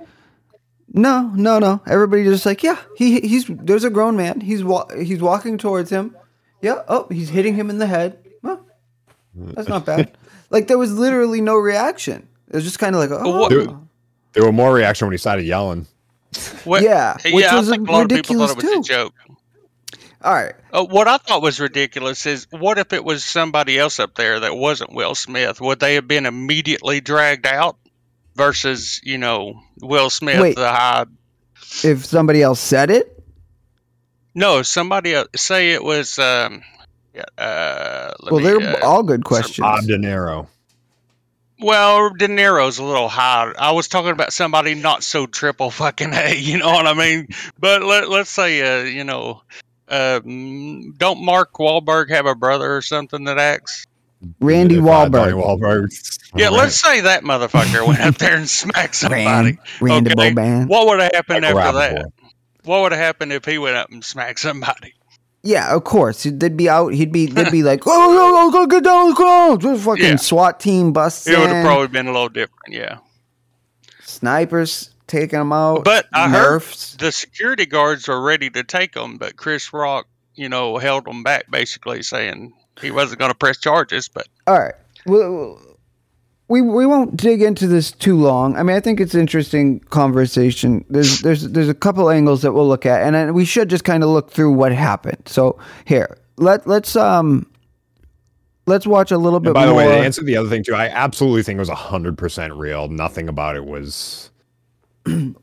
no, no, no. Everybody just like, yeah, he he's there's a grown man. He's wa- he's walking towards him. Yeah. Oh, he's hitting him in the head. Well, that's not bad. like there was literally no reaction. It was just kind of like, oh, There, there were more reaction when he started yelling. What- Yeah, which yeah, was I think a lot of people ridiculous thought it was too. a joke. all right. Uh, what I thought was ridiculous is what if it was somebody else up there that wasn't Will Smith? Would they have been immediately dragged out versus, you know, Will Smith, Wait. the high? If somebody else said it, No, somebody else, say it was. Um, yeah, uh, let well, me, they're uh, all good questions. Bob De Niro. Well, De Niro's a little high. I was talking about somebody not so triple fucking A. You know what I mean? But let let's say, uh, you know, um, don't Mark Wahlberg have a brother or something that acts? Randy If, Wahlberg. Wahlberg. Yeah, let's say that motherfucker went up there and smacked somebody. Ran, Randy okay? Boban. What would have happened Like after Rappaport. that? What would have happened if he went up and smacked somebody? Yeah, of course. They'd be out. He'd be. They'd be like, "Oh, oh, oh, go get down on the ground!" Just fucking Yeah. SWAT team busts It would have probably been a little different, yeah. snipers taking them out. But I heard the security guards are ready to take them, but Chris Rock, you know, held them back, basically saying he wasn't going to press charges. But All right. Well, we we won't dig into this too long. I mean, I think it's interesting conversation. There's there's there's a couple angles that we'll look at, and then we should just kind of look through what happened. So here, let let's um let's watch a little bit And by the way, to answer the other thing too, I absolutely think it was hundred percent real. Nothing about it was.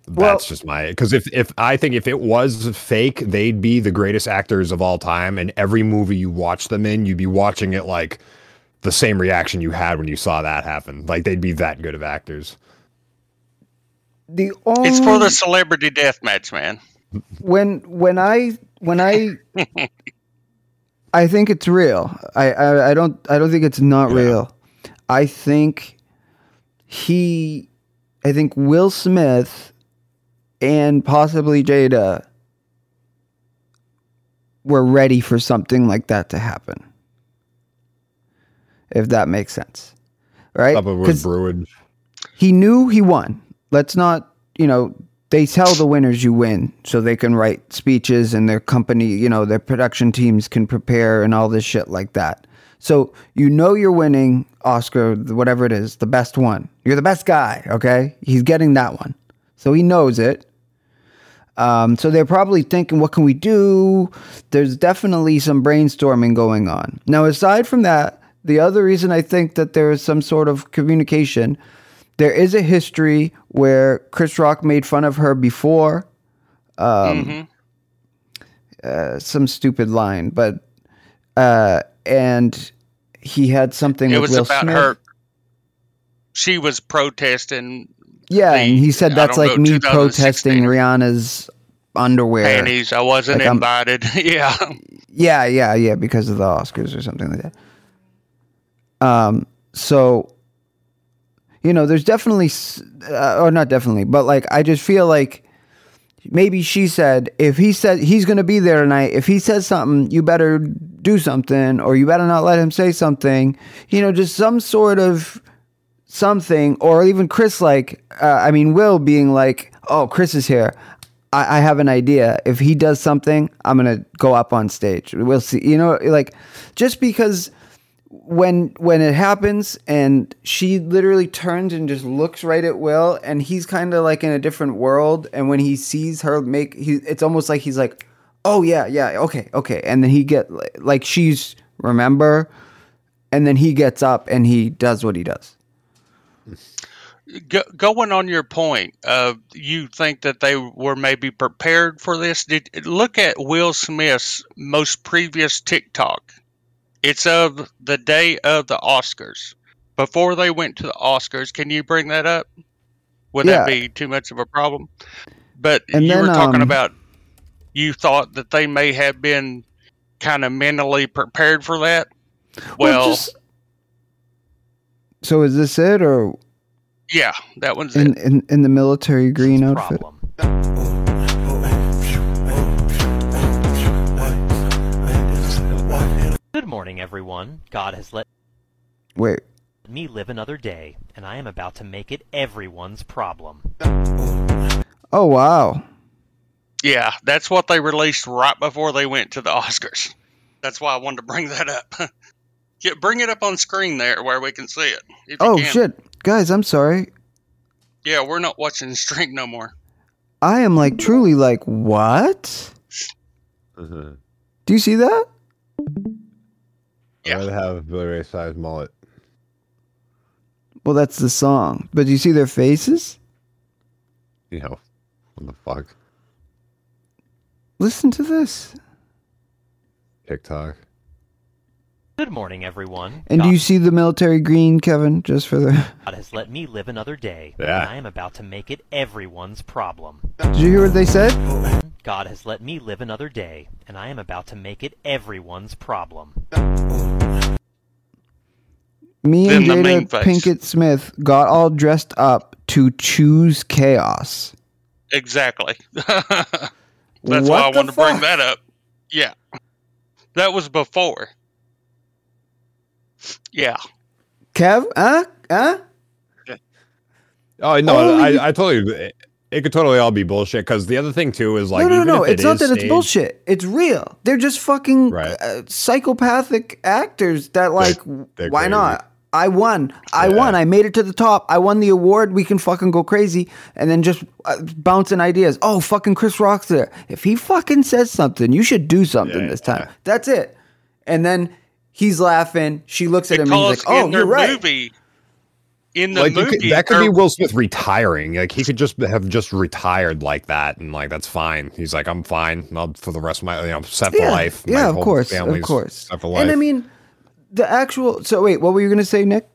That's just my because if if I think if it was fake, they'd be the greatest actors of all time, and every movie you watch them in, you'd be watching it like the same reaction you had when you saw that happen. Like they'd be that good of actors. the only it's for the celebrity death match, man. when when I when I I think it's real. I, I I don't I don't think it's not real. I think he I think Will Smith and possibly Jada were ready for something like that to happen. If that makes sense. Right? Up with 'Cause- Brewage. he knew he won. Let's not, you know, they tell the winners you win so they can write speeches and their company, you know, their production teams can prepare and all this shit like that. So you know you're winning Oscar, whatever it is, the best one. You're the best guy, okay? He's getting that one. So he knows it. Um, so they're probably thinking, what can we do? There's definitely some brainstorming going on. Now, aside from that, the other reason I think that there is some sort of communication, there is a history where Chris Rock made fun of her before. Um, uh, some stupid line, but uh, and he had something. It with was Will about Smith. her. She was protesting Yeah, and he said that's like know, me protesting Rihanna's underwear. panties. I wasn't Like, invited. yeah. Yeah, yeah, yeah, because of the Oscars or something like that. Um, so you know, there's definitely, uh, or not definitely, but like I just feel like maybe she said if he said he's gonna be there tonight, if he says something, you better do something, or you better not let him say something. You know, just some sort of something, or even Chris, like, uh, I mean, Will being like, "Oh, Chris is here." I, I have an idea. If he does something, I'm gonna go up on stage. We'll see. You know, like just because when when it happens and she literally turns and just looks right at Will and he's kind of like in a different world and when he sees her make he it's almost like he's like oh yeah yeah okay okay and then he get like she's remember and then he gets up and he does what he does Go, going on your point, uh, you think that they were maybe prepared for this? Did look at Will Smith's most previous TikTok. It's of the day of the Oscars, before they went to the Oscars. Can you bring that up? Would Yeah. that be too much of a problem? But And you then, were talking um, about you thought that they may have been kind of mentally prepared for that. Well, just- so is this it or yeah, that one's in, it. in in the military green outfit? Good morning, everyone. God has let Wait. me live another day, and I am about to make it everyone's problem. Oh wow. Yeah, that's what they released right before they went to the Oscars. That's why I wanted to bring that up. Get, bring it up on screen there where we can see it. if you Oh can. shit, guys, I'm sorry. Yeah, we're not watching the stream no more. I am like truly like what? Mhm. Do you see that? I'd rather have a Billy Ray size mullet. Well, that's the song. But do you see their faces? You know, what the fuck? Listen to this. TikTok. Good morning, everyone. And do you see the military green, Kevin? Just for the. God has let me live another day, Yeah. and I am about to make it everyone's problem. Did you hear what they said? God has let me live another day, and I am about to make it everyone's problem. Me and Then the main Jada face. Pinkett Smith got all dressed up to choose chaos. Exactly. That's What why I the wanted to bring fuck? that up. Yeah. That was before. Yeah. Kev, huh? Huh? Oh no, Only- I, I totally. It, it could totally all be bullshit. Because the other thing too is like, no, no, even no. if it It's not is that it's bullshit. It's real. They're just fucking uh, psychopathic actors that, like, they're why crazy. not? I won. I won. I made it to the top. I won the award. We can fucking go crazy and then just uh, bouncing ideas. Oh, fucking Chris Rock's there. If he fucking says something, you should do something this time. That's it. And then he's laughing. She looks at him and he's like, oh, in you're right. movie, in the Like movie, could, that could be Will Smith retiring. Like he could just have just retired like that, and like that's fine. He's like, I'm fine. I'll, for the rest of my, you know, I'm set for Yeah, life. My yeah, of course, of course. set for life. And I mean, the actual. So wait, what were you gonna say, Nick?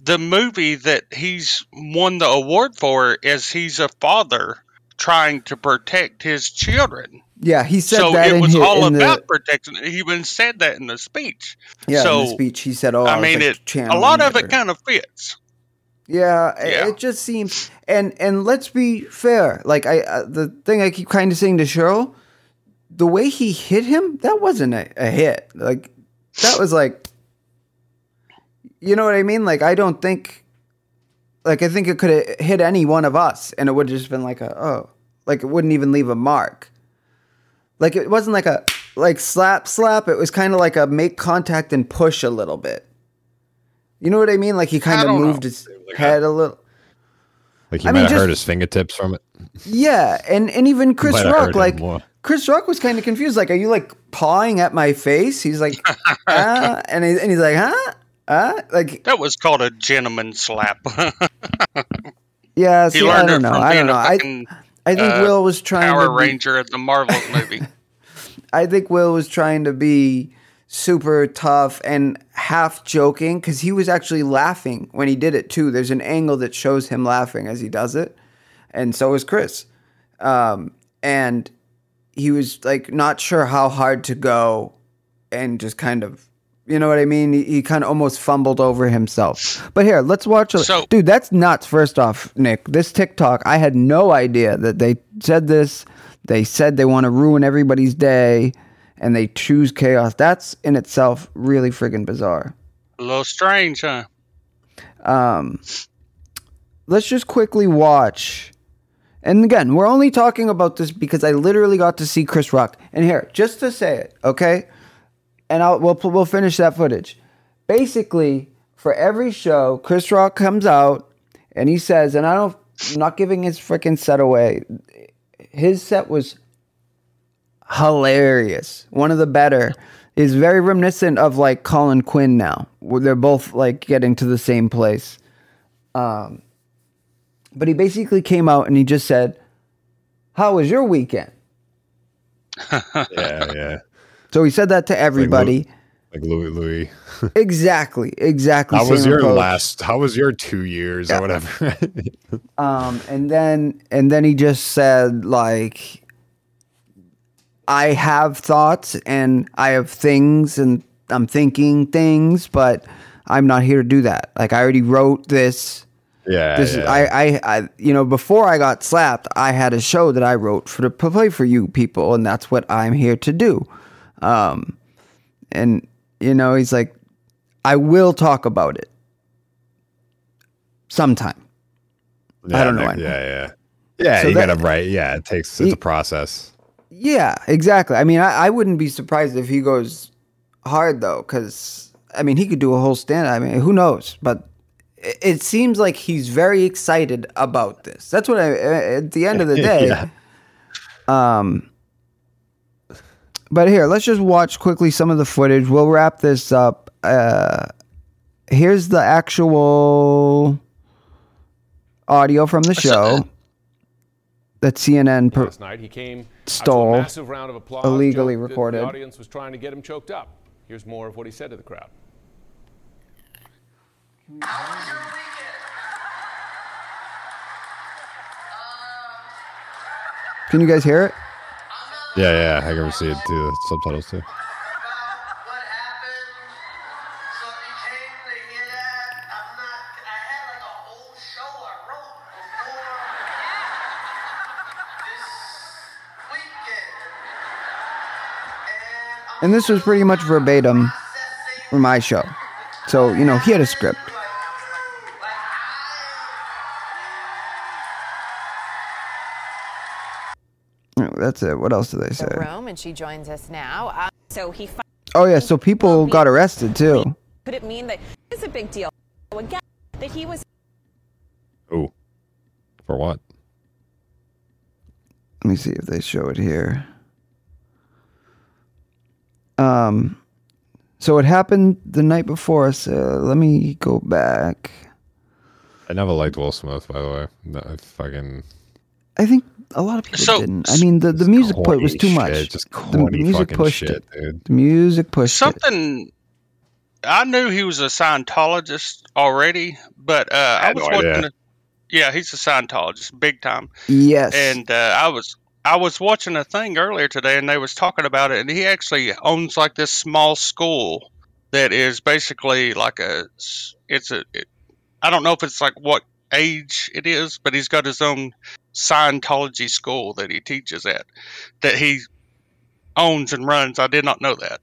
the movie that he's won the award for is he's a father trying to protect his children. Yeah, he said so that it was his, all about the protection. He even said that in the speech. yeah so in the speech. He said, "Oh, I was, mean, like, it a lot of or- it kind of fits. Yeah, i- it just seems and and let's be fair. Like I, uh, the thing I keep kind of saying to Cheryl, the way he hit him, that wasn't a, a hit. Like that was like, you know what I mean? Like I don't think, like I think it could have hit any one of us, and it would have just been like a oh, like it wouldn't even leave a mark. Like it wasn't like a like slap slap. It was kind of like a make contact and push a little bit. You know what I mean? Like he kind of don't know. moved his head a little. like he I might mean, have just- hurt his fingertips from it. Yeah, and and even Chris Rock, like. Chris Rock was kind of confused. Like, are you like pawing at my face? He's like, ah, and, he, and he's like, huh, huh, like, That was called a gentleman slap. yeah. he See, I learned don't it know. from I don't know. a I fucking, I think uh, Will was trying Power to be, Ranger at the Marvels movie. I think Will was trying to be super tough and half joking because he was actually laughing when he did it too. There's an angle that shows him laughing as he does it, and so is Chris. Um, and he was like not sure how hard to go, and just kind of, you know what I mean. He, he kind of almost fumbled over himself. But here, let's watch. A, So- dude, that's nuts. First off, Nick, this TikTok, I had no idea that they said this. They said they want to ruin everybody's day and they choose chaos. That's in itself really friggin' bizarre. A little strange, huh? Um, let's just quickly watch. And again, we're only talking about this because I literally got to see Chris Rock. And here, just to say it, okay? And I'll we'll we'll finish that footage. Basically, for every show, Chris Rock comes out and he says, and I don't, I'm not giving his freaking set away. His set was hilarious. One of the better. Is very reminiscent of like Colin Quinn now. Where they're both like getting to the same place. Um, but he basically came out and he just said, "How was your weekend?" yeah, yeah. So he said that to everybody. Like Louis Louis. exactly, exactly. How was your approach. last? How was your two years Yeah. or whatever? Um, and then and then he just said like, I have thoughts and I have things and I'm thinking things, but I'm not here to do that. Like I already wrote this. yeah, This yeah. I, I I you know before I got slapped, I had a show that I wrote for to play for you people, and that's what I'm here to do. Um, and you know he's like, I will talk about it sometime. I don't know Yeah, yeah, yeah. Yeah, So you that- gotta write. Yeah, it takes it's a process. Yeah, exactly. I mean, I, I wouldn't be surprised if he goes hard though, because I mean, he could do a whole stand. I mean, who knows? But it, it seems like he's very excited about this. That's what I. At the end of the day, Yeah. um. But here, let's just watch quickly some of the footage. We'll wrap this up. Uh, here's the actual audio from the show that CNN per- Last night, he came to a stole, massive round of applause. illegally that recorded. The audience was trying to get him choked up. Here's more of what he said to the crowd. Can you guys hear it? Yeah, yeah. I can see it too. Subtitles too. And this was pretty much verbatim for my show. So, you know, he had a script. That's it. What else did they say? room, and she joins us now. Uh, so he fi- Oh, yeah. So people got arrested too. could it mean that it's a big deal? So again, that he was Ooh. For what? Let me see if they show it here. Um, so it happened the night before. So let me go back. I never liked Will Smith, by the way. No, I fucking I think a lot of people So- didn't. I mean, the, the music put was too much. shit, just the music fucking pushed shit, it. dude. The music pushed it. Something. I knew he was a Scientologist already, but uh, I, had was no idea. watching. A, yeah, he's a Scientologist, big time. Yes. And uh, I was I was watching a thing earlier today, and they was talking about it, and he actually owns like this small school that is basically like a It's a. It, I don't know if it's like what age it is, but he's got his own Scientology school that he teaches at, that he owns and runs. I did not know that.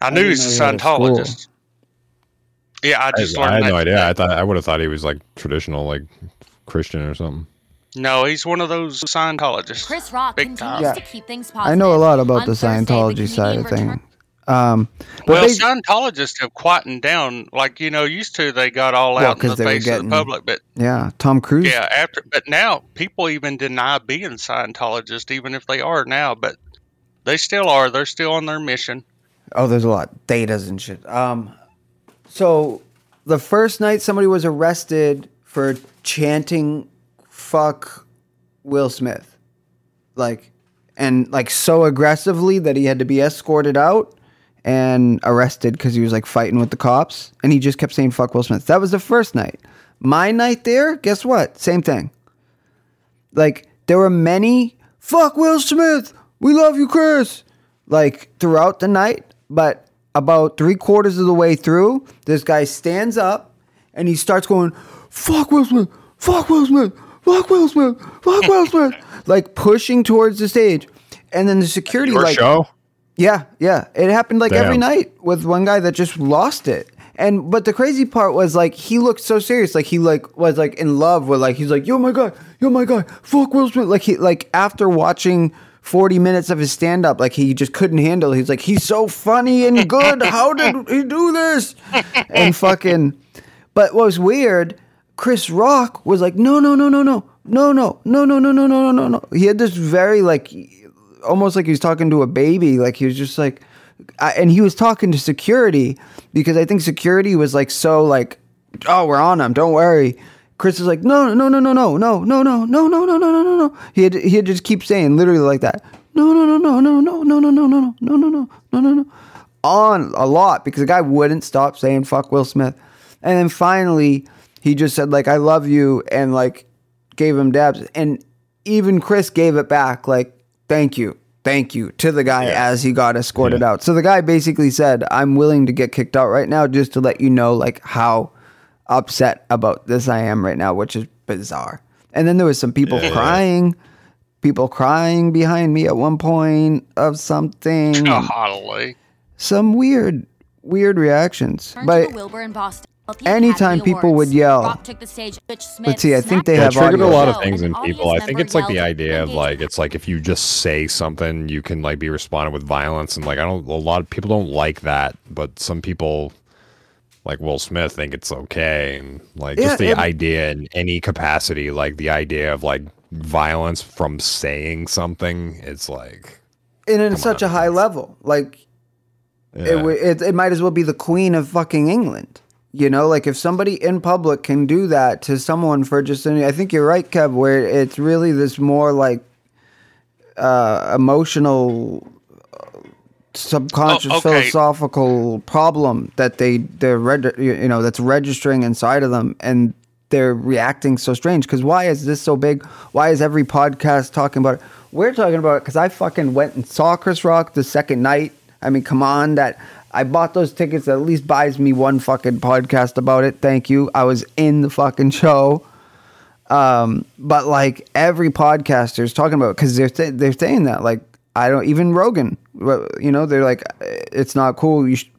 I, knew he's a know he had a school. Scientologist. Yeah, I I, just I learned I had that no idea. today. I thought I would have thought he was like traditional, like Christian or something. No, he's one of those Scientologists. Chris Rock Big continues time. to keep things positive. I know a lot about On the Thursday, Scientology side of returned- things. Um, well, they, Scientologists have quietened down. Like you know, used to they got all Well, out in the face of getting- the public, but yeah, Tom Cruise. yeah, after but now people even deny being Scientologists, even if they are now. But they still are. They're still on their mission. Oh, there's a lot datas and shit. Um, so the first night somebody was arrested for chanting "fuck Will Smith," like, and like so aggressively that he had to be escorted out and arrested because he was like fighting with the cops, and he just kept saying "fuck Will Smith." That was the first night. My night there, guess what? Same thing. Like there were many "fuck Will Smith," "we love you, Chris," like throughout the night, but about three quarters of the way through, this guy stands up and he starts going, "Fuck Will Smith, fuck Will Smith, fuck Will Smith, fuck Will Smith," like pushing towards the stage, and then the security Your like show? Yeah, yeah. It happened like every night with one guy that just lost it. And but the crazy part was like he looked so serious, like he like was like in love with like he's like, You're my guy, you're my guy, fuck Will Smith. Like he like after watching 40 minutes of his stand up, like he just couldn't handle it. He's like, He's so funny and good. How did he do this? And fucking but what was weird, Chris Rock was like, No, no, no, no, no, no, no, no, no, no, no, no, no, no, no. He had this very like almost like he was talking to a baby. Like he was just like, I, and he was talking to security because I think security was like so like, oh, we're on him. Don't worry. Chris is like, no, no, no, no, no, no, no, no, no, no, no, no, no, no, no. He had he had just keep saying literally like that. No, no, no, no, no, no, no, no, no, no, no, no, no, no, no, no, no. on a lot because the guy wouldn't stop saying fuck Will Smith. And then finally, he just said like I love you and like gave him dabs and even Chris gave it back like thank you. Thank you to the guy as he got escorted mm-hmm. out. So the guy basically said, "I'm willing to get kicked out right now just to let you know like how upset about this I am right now, which is bizarre." And then there was some people Yeah. crying, people crying behind me at one point of something. Golly. Some weird weird reactions. Turn But to Wilbur in Boston. The anytime people would yell- Rock took the stage. Butch Smith Let's see, I think they Yeah, have it triggered a lot of things in people. I think it's like the idea of like it's like if you just say something, you can like be responded with violence, and like I don't. A lot of people don't like that, but some people, like Will Smith, think it's okay, and like Yeah, just the it- idea in any capacity, like the idea of like violence from saying something, it's like and in such a high level. Like Yeah. it, it it might as well be the queen of fucking England. You know, like if somebody in public can do that to someone for just, any, I think you're right, Kev. Where it's really this more like uh, emotional, uh, subconscious, Oh, okay. philosophical problem that they they're reg- you know that's registering inside of them, and they're reacting so strange. Because why is this so big? Why is every podcast talking about it? We're talking about it because I fucking went and saw Chris Rock the second night. I mean, come on, that I bought those tickets. That at least buys me one fucking podcast about it. Thank you. I was in the fucking show. Um, but like every podcaster is talking about because they're th- they're saying that like I don't even Rogan, you know, they're like it's not cool. You sh-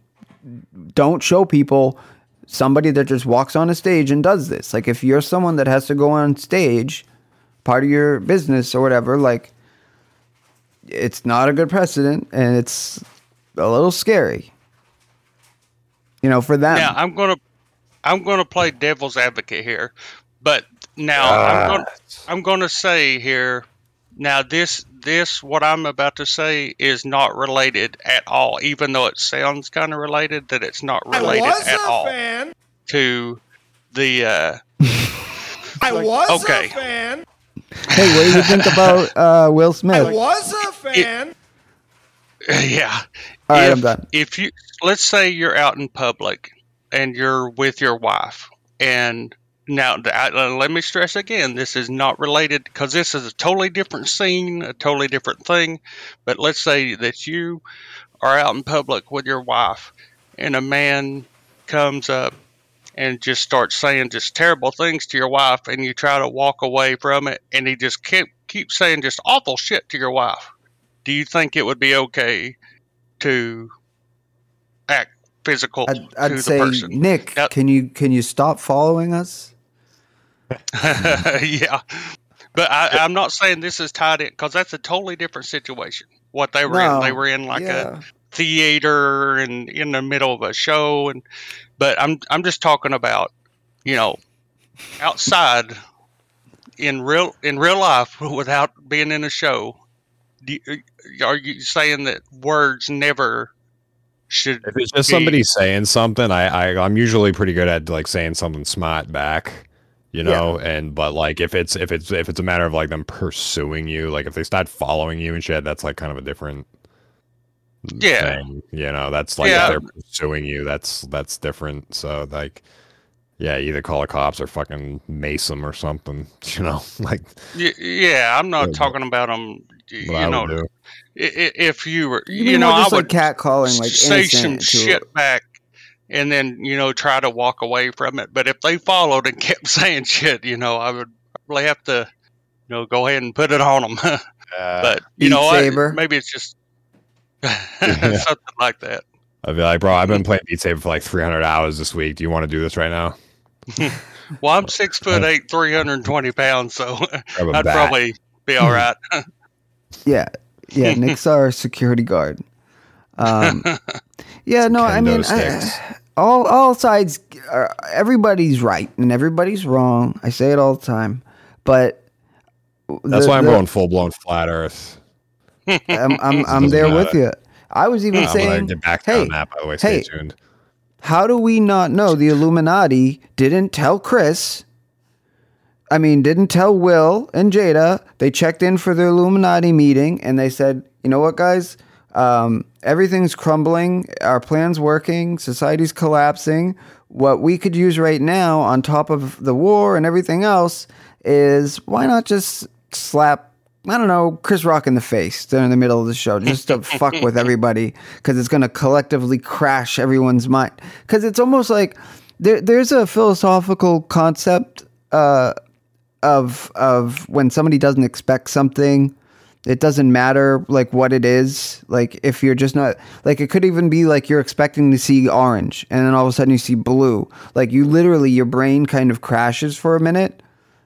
don't show people somebody that just walks on a stage and does this. Like if you're someone that has to go on stage, part of your business or whatever, like it's not a good precedent and it's a little scary. You know, for them. Now I'm gonna I'm gonna play devil's advocate here, but now Ah. I'm gonna I'm gonna say here now this this what I'm about to say is not related at all, even though it sounds kind of related. That it's not related at all fan. to the. Uh, I was Okay. a fan. Hey, what do you think about uh, Will Smith? I was a fan. yeah. All right, if, I'm done. If you let's say you're out in public and you're with your wife, and now uh, let me stress again, this is not related because this is a totally different scene, a totally different thing. But let's say that you are out in public with your wife, and a man comes up and just starts saying just terrible things to your wife, and you try to walk away from it, and he just keep keep saying just awful shit to your wife. Do you think it would be okay to physical I'd, to I'd the say, person? Nick, can you can you stop following us? yeah, but I, I'm not saying this is tied in because that's a totally different situation. What they were No, in, they were in like yeah. a theater and in the middle of a show, and but I'm I'm just talking about you know outside in real in real life without being in a show. You, are you saying that words never should? If it's just be- somebody saying something, I, I I'm usually pretty good at like saying something smart back, you know. And but like if it's if it's if it's a matter of like them pursuing you, like if they start following you and shit, that's like kind of a different Yeah. thing, you know. That's like Yeah. if they're pursuing you, that's that's different. So like, yeah, either call the cops or fucking mace them or something, you know. Like Yeah, I'm not Yeah, talking about them. You what I know, would do. i- i- if you were, You you, mean know, more I just like would catcalling, like say some innocent to- shit back, and then you know try to walk away from it. But if they followed and kept saying shit, you know, I would probably have to, you know, go ahead and put it on them. Uh, but you know, what? Saber. maybe it's just something like that. I'd be like, bro, I've been playing Beat Saber for like 300 hours this week. Do you want to do this right now? Well, I'm six uh, foot eight, three hundred and twenty pounds, so Grab a I'd bat. probably be all right. Yeah, yeah. Nick's our security guard. Um, yeah, no, I mean. I, all all sides, are, everybody's right and everybody's wrong. I say it all the time, but That's the- why I'm the- going full blown flat Earth. I'm I'm, I'm there with you. I was even I'm saying, get back hey, on that. By the way, stay hey, tuned. how do we not know the Illuminati didn't tell Chris? I mean, didn't tell Will and Jada. They checked in for their Illuminati meeting and they said, you know what, guys? Um, everything's crumbling. Our plan's working. Society's collapsing. What we could use right now, on top of the war and everything else, is why not just slap I don't know, Chris Rock in the face during the middle of the show just to fuck with everybody because it's going to collectively crash everyone's mind. Because it's almost like there, there's a philosophical concept uh, of of when somebody doesn't expect something, it doesn't matter like what it is. Like if you're just not like it could even be like you're expecting to see orange and then all of a sudden you see blue. Like you literally your brain kind of crashes for a minute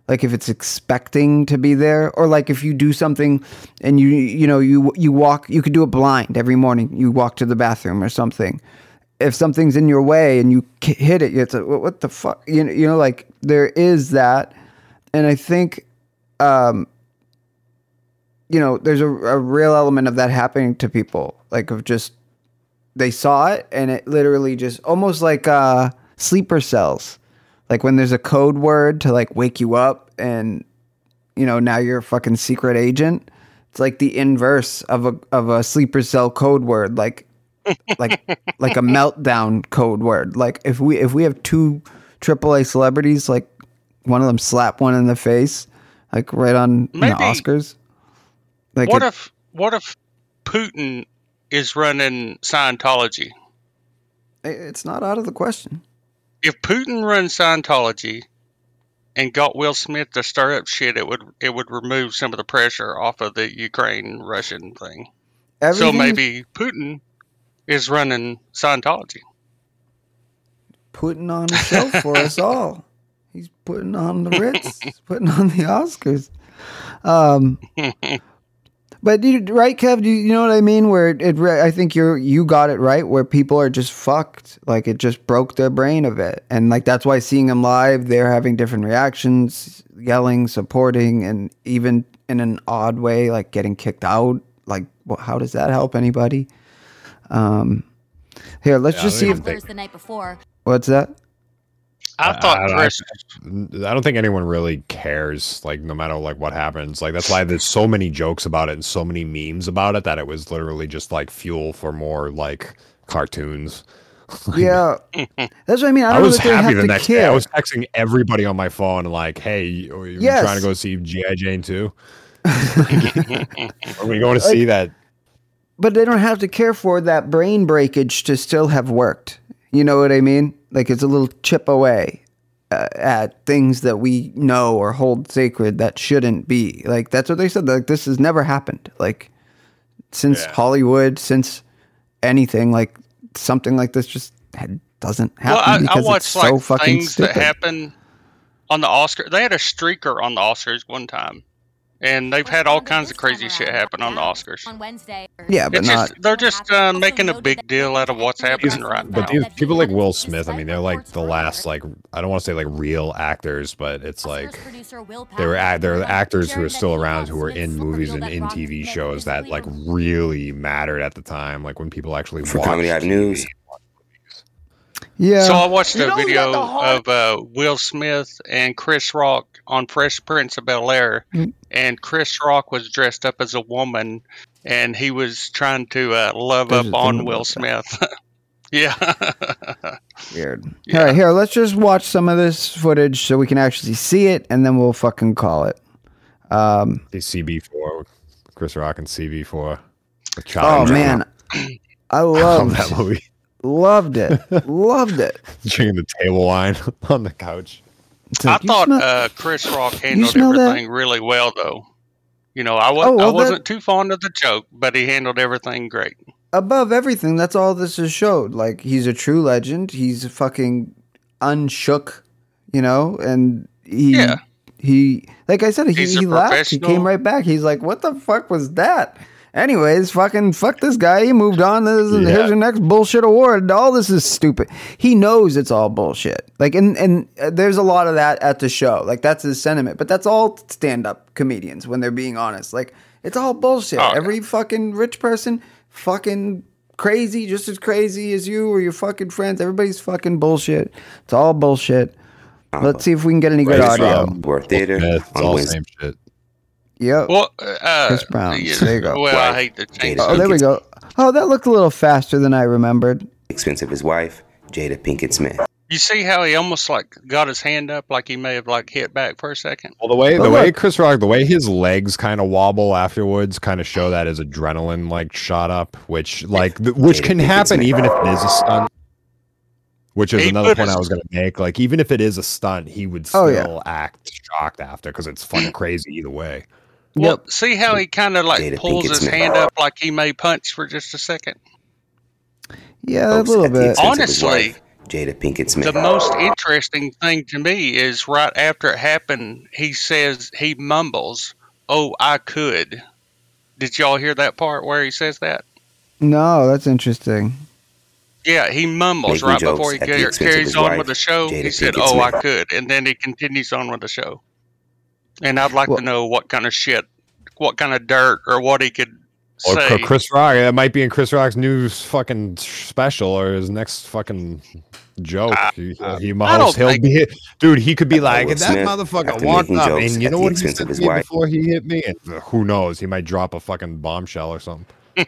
like if it's expecting to be there. Or like if you do something and you you know you you walk you could do it blind every morning. You walk to the bathroom or something. If something's in your way and you hit it it's like, what the fuck? You know, you know like there is that and i think um you know there's a, a real element of that happening to people like of just they saw it and it literally just almost like uh sleeper cells. Like when there's a code word to like wake you up and you know now you're a fucking secret agent it's like the inverse of a of a sleeper cell code word like like like a meltdown code word. Like if we if we have two AAA celebrities like one of them slap one in the face like right on the Oscars like what if what if Putin is running Scientology? it's not out of the question If Putin runs Scientology and got Will Smith to stir up shit, it would it would remove some of the pressure off of the Ukraine Russian thing. so maybe Putin is running Scientology. putting on a show for us all. He's putting on the Ritz, he's putting on the Oscars. Um, but you, right, Kev? You, you know what I mean? Where it, it, I think you're you got it right. Where people are just fucked. Like it just broke their brain a bit, and like that's why seeing them live, they're having different reactions, yelling, supporting, and even in an odd way, like getting kicked out. Like, wh- how does that help anybody? Um, here, let's Yeah, just see if even think- Thursday night before. what's that. I thought I, Chris. I don't think anyone really cares. Like no matter like what happens. Like that's why there's so many jokes about it and so many memes about it that it was literally just like fuel for more like cartoons. Yeah, that's what I mean. I, I, was happy the next care. day. I was texting everybody on my phone like, "Hey, oh, you, are you Yes. trying to go see GI Jane too? are we going to see that?" but they don't have to care for that brain breakage to still have worked. You know what I mean? Like it's a little chip away uh, at things that we know or hold sacred that shouldn't be. Like that's what they said. Like this has never happened. Like since Yeah. Hollywood, since anything like something like this just had, doesn't happen Well, I, I because watched it's so like fucking things stupid. that happen on the Oscar. They had a streaker on the Oscars one time, and they've had all kinds of crazy shit happen on the Oscars. On Wednesday. Yeah, but It's not. just they're just uh, making a big deal out of what's happening right now. But these people like Will Smith, I mean, they're like the last like I don't want to say like real actors, but it's like they were act- they're actors who are still around who were in movies and in TV shows that like really mattered at the time, like when people actually For watched Comedy Hive News. Yeah. So I watched You a know video the heart? of uh, Will Smith and Chris Rock on Fresh Prince of Bel Air, Mm. and Chris Rock was dressed up as a woman, and he was trying to uh, love There's up on Will. Smith. yeah. Weird. Yeah. All right, here, let's just watch some of this footage so we can actually see it, and then we'll fucking call it. Um, the CB4, Chris Rock and CB4. The oh child man, I I love that movie. Loved it. loved it. Drinking the table wine on the couch. It's I thought smell- uh, Chris Rock handled smell that? everything really well, though. You know, I, was, oh, well, I wasn't too fond of the joke, but he handled everything great. above everything, that's all this has showed. Like he's a true legend. He's fucking unshook, you know, and he Yeah. he like I said, he, He's he laughed. He came right back. He's like, "What the fuck was that?" Anyways, fucking fuck this guy. He moved on. This is, Yeah. Here's your next bullshit award. All this is stupid. He knows it's all bullshit. Like, and and uh, there's a lot of that at the show. Like, that's his sentiment. But that's all stand up comedians when they're being honest. Like, it's all bullshit. Oh, yeah. Every fucking rich person, fucking crazy, just as crazy as you or your fucking friends. Everybody's fucking bullshit. It's all bullshit. Let's see if we can get any good Right, audio. um, Or theater Yeah, it's all the same shit. Yep. Well, uh, Chris Brown. yeah, There you go. Well, I hate to change. Oh, there we go. Oh, that looked a little faster than I remembered. Expensive his wife, Jada Pinkett Smith. You see how he almost like got his hand up, like he may have like hit back for a second. Well, the way But the way Chris Rock, the way his legs kind of wobble afterwards, kind of show that his adrenaline like shot up, which like th- which Jada can Pinkett happen Smith. even if it is a stunt. Which is He another put point I was going to make. Like even if it is a stunt, he would Oh, still yeah. act shocked after because it's fucking crazy either way. Well, see how he kind of like Jada pulls his hand up like he may punch for just a second. Yeah, a little bit. expense of his Honestly, Jada Pinkett Smith. The most interesting thing to me is right after it happened, he says he mumbles, "Oh, I could." Did y'all hear that part where he says that? No, that's interesting. Yeah, he mumbles Making right before he at the car- expense of carries on wife, with the show. Jada he said, Pinkett "Oh, I could," and then he continues on with the show. And I'd like Well- to know what kind of shit, what kind of dirt, or what he could Or say. Chris Rock, that might be in Chris Rock's new fucking special or his next fucking joke. he, he I must, don't he'll think- be, dude. He could be like, that Smith, motherfucker walked up, and you know what he said to me wife. before he hit me? And uh, who knows? He might drop a fucking bombshell or something.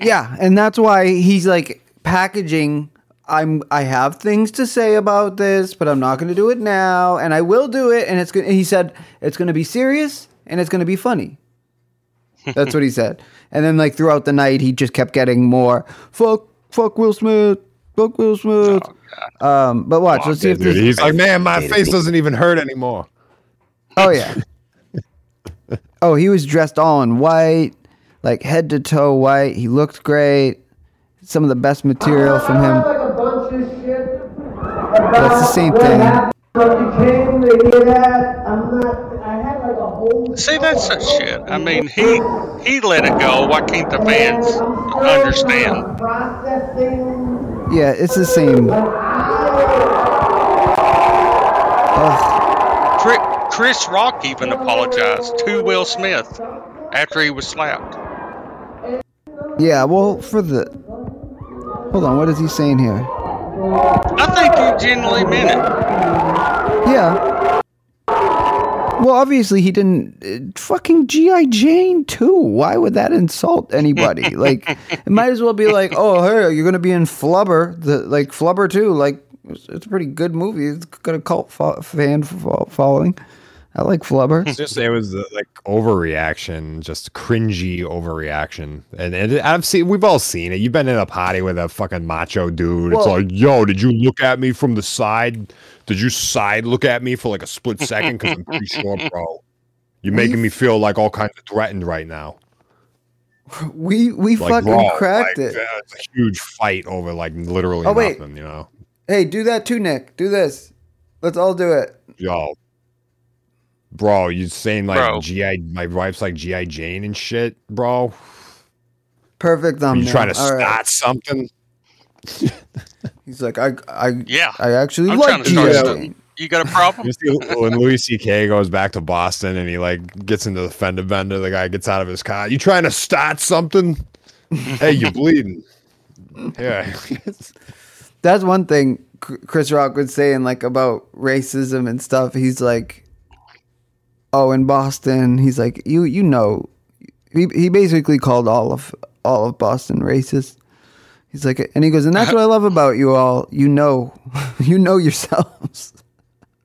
Yeah, and that's why he's like packaging. I'm I have things to say about this, but I'm not going to do it now, and I will do it. And it's going. He said it's going to be serious and it's going to be funny. That's what he said. And then like throughout the night, he just kept getting more fuck fuck Will Smith, fuck Will Smith. um, but watch, let's see if Dude, this. he's like, man, my face doesn't even hurt anymore. Oh yeah. oh, he was dressed all in white, like head to toe white. He looked great. Some of the best material from him. That's the same thing. See, that's such shit. I mean, he he let it go. Why can't the fans understand? Yeah, it's the same. Ugh. Chris Rock even apologized to Will Smith after he was slapped. Yeah, well, for the. Hold on, what is he saying here? I think he genuinely meant it. Yeah. Well, obviously he didn't. Uh, fucking GI Jane too. Why would that insult anybody? like, it might as well be like, oh, hey, you're gonna be in Flubber, the like Flubber too. Like, it's, it's a pretty good movie. It's got a cult fo- fan fo- following. I like Flubber. Just it was uh, like overreaction, just cringy overreaction, and, and I've seen we've all seen it. You've been in a party with a fucking macho dude. it's like, yo, did you look at me from the side? Did you side look at me for like a split second? Because I'm pretty sure, bro, you're making me feel like all kinds of threatened right now. We we Like, fucking bro, cracked like, it. uh, It's a huge fight over like literally Oh, wait. nothing, you know. Hey, do that too, Nick. Do this. Let's all do it. Yo, bro, you saying like Bro. GI? My wife's like GI Jane and shit, bro. Perfect Are thumbnail. you trying to All start right. something? He's like, I, I, Yeah. I actually I'm like trying to start GI You got a problem? You see when Louis C.K. goes back to Boston and he like gets into the fender bender, the guy gets out of his car. You trying to start something? hey, you bleeding? Yeah. That's one thing Chris Rock was saying like about racism and stuff. He's like, oh, in Boston, he's like, you, you know, he he basically called all of all of Boston racist. He's like, and he goes, and that's what I love about you all. You know, you know yourselves.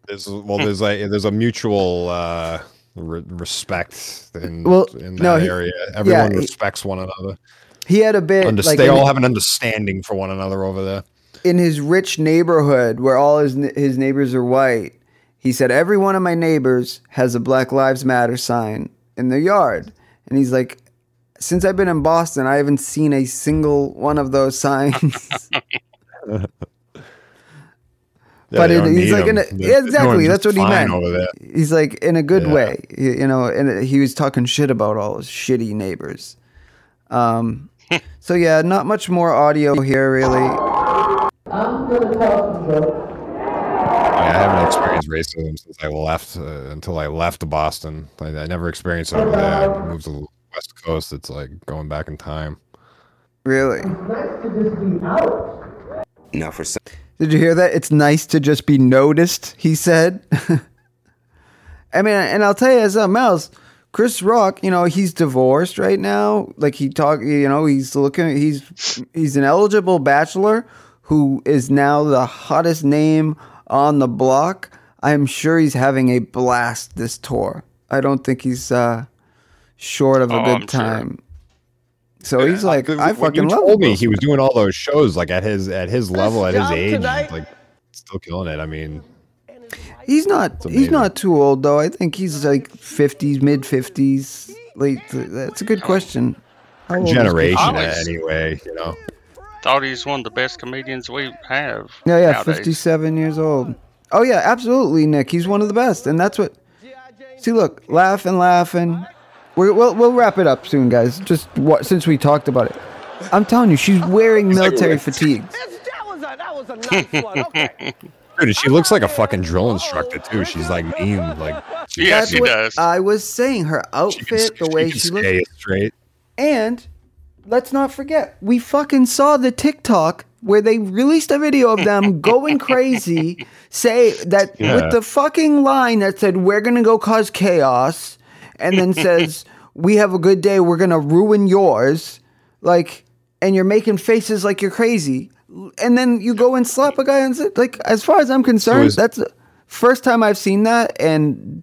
There's well, there's like there's a mutual uh, re- respect in Well, in no, that he- area. Everyone he- respects one another. He had a bit like they all have an understanding for one another over there. in his rich neighborhood where all his his neighbors are white. He said every one of my neighbors has a Black Lives Matter sign in their yard, and he's like, since I've been in Boston, I haven't seen a single one of those signs. Yeah, but they it, he's like, in a, 'em. Yeah, exactly. That's what he meant. over. He's like in a good Yeah. way, you, you know. And he was talking shit about all his shitty neighbors. Um, so yeah, not much more audio here, really. I haven't experienced racism since I left uh, until I left Boston. I, I never experienced it over there. I moved to the West Coast. It's like going back in time. Really. Now, for some, Did you hear that? It's nice to just be noticed, he said. I mean, and I'll tell you something else. Chris Rock, you know, he's divorced right now. Like he talk, you know, he's looking. He's he's an eligible bachelor who is now the hottest name on the block. I'm sure he's having a blast this tour. I don't think he's uh, short of a Oh, good I'm sure. time. So he's like, I When fucking you love told me he was doing all those shows like at his at his level at his age, tonight. like still killing it. I mean, He's not. He's not too old though. I think he's like fifties, mid fifties, late. That's a good question. How old is Chris generation Always- anyway. You know, Thought he's one of the best comedians we have. Yeah, yeah, nowadays. fifty-seven years old. Oh yeah, absolutely, Nick. He's one of the best, and that's what. See, look, laughing, laughing. We're, we'll we'll wrap it up soon, guys. Just what since we talked about it, I'm telling you, she's wearing military fatigue. dude, she looks like a fucking drill instructor too. She's like mean, like Yeah, she does. I was saying. Her outfit, the way can she say looks, straight. and let's not forget, we fucking saw the TikTok where they released a video of them going crazy, say that Yeah. with the fucking line that said, We're gonna go cause chaos, and then says, We have a good day, we're gonna ruin yours. Like, and you're making faces like you're crazy. And then you go and slap a guy and say, like, as far as I'm concerned, that's the first time I've seen that, and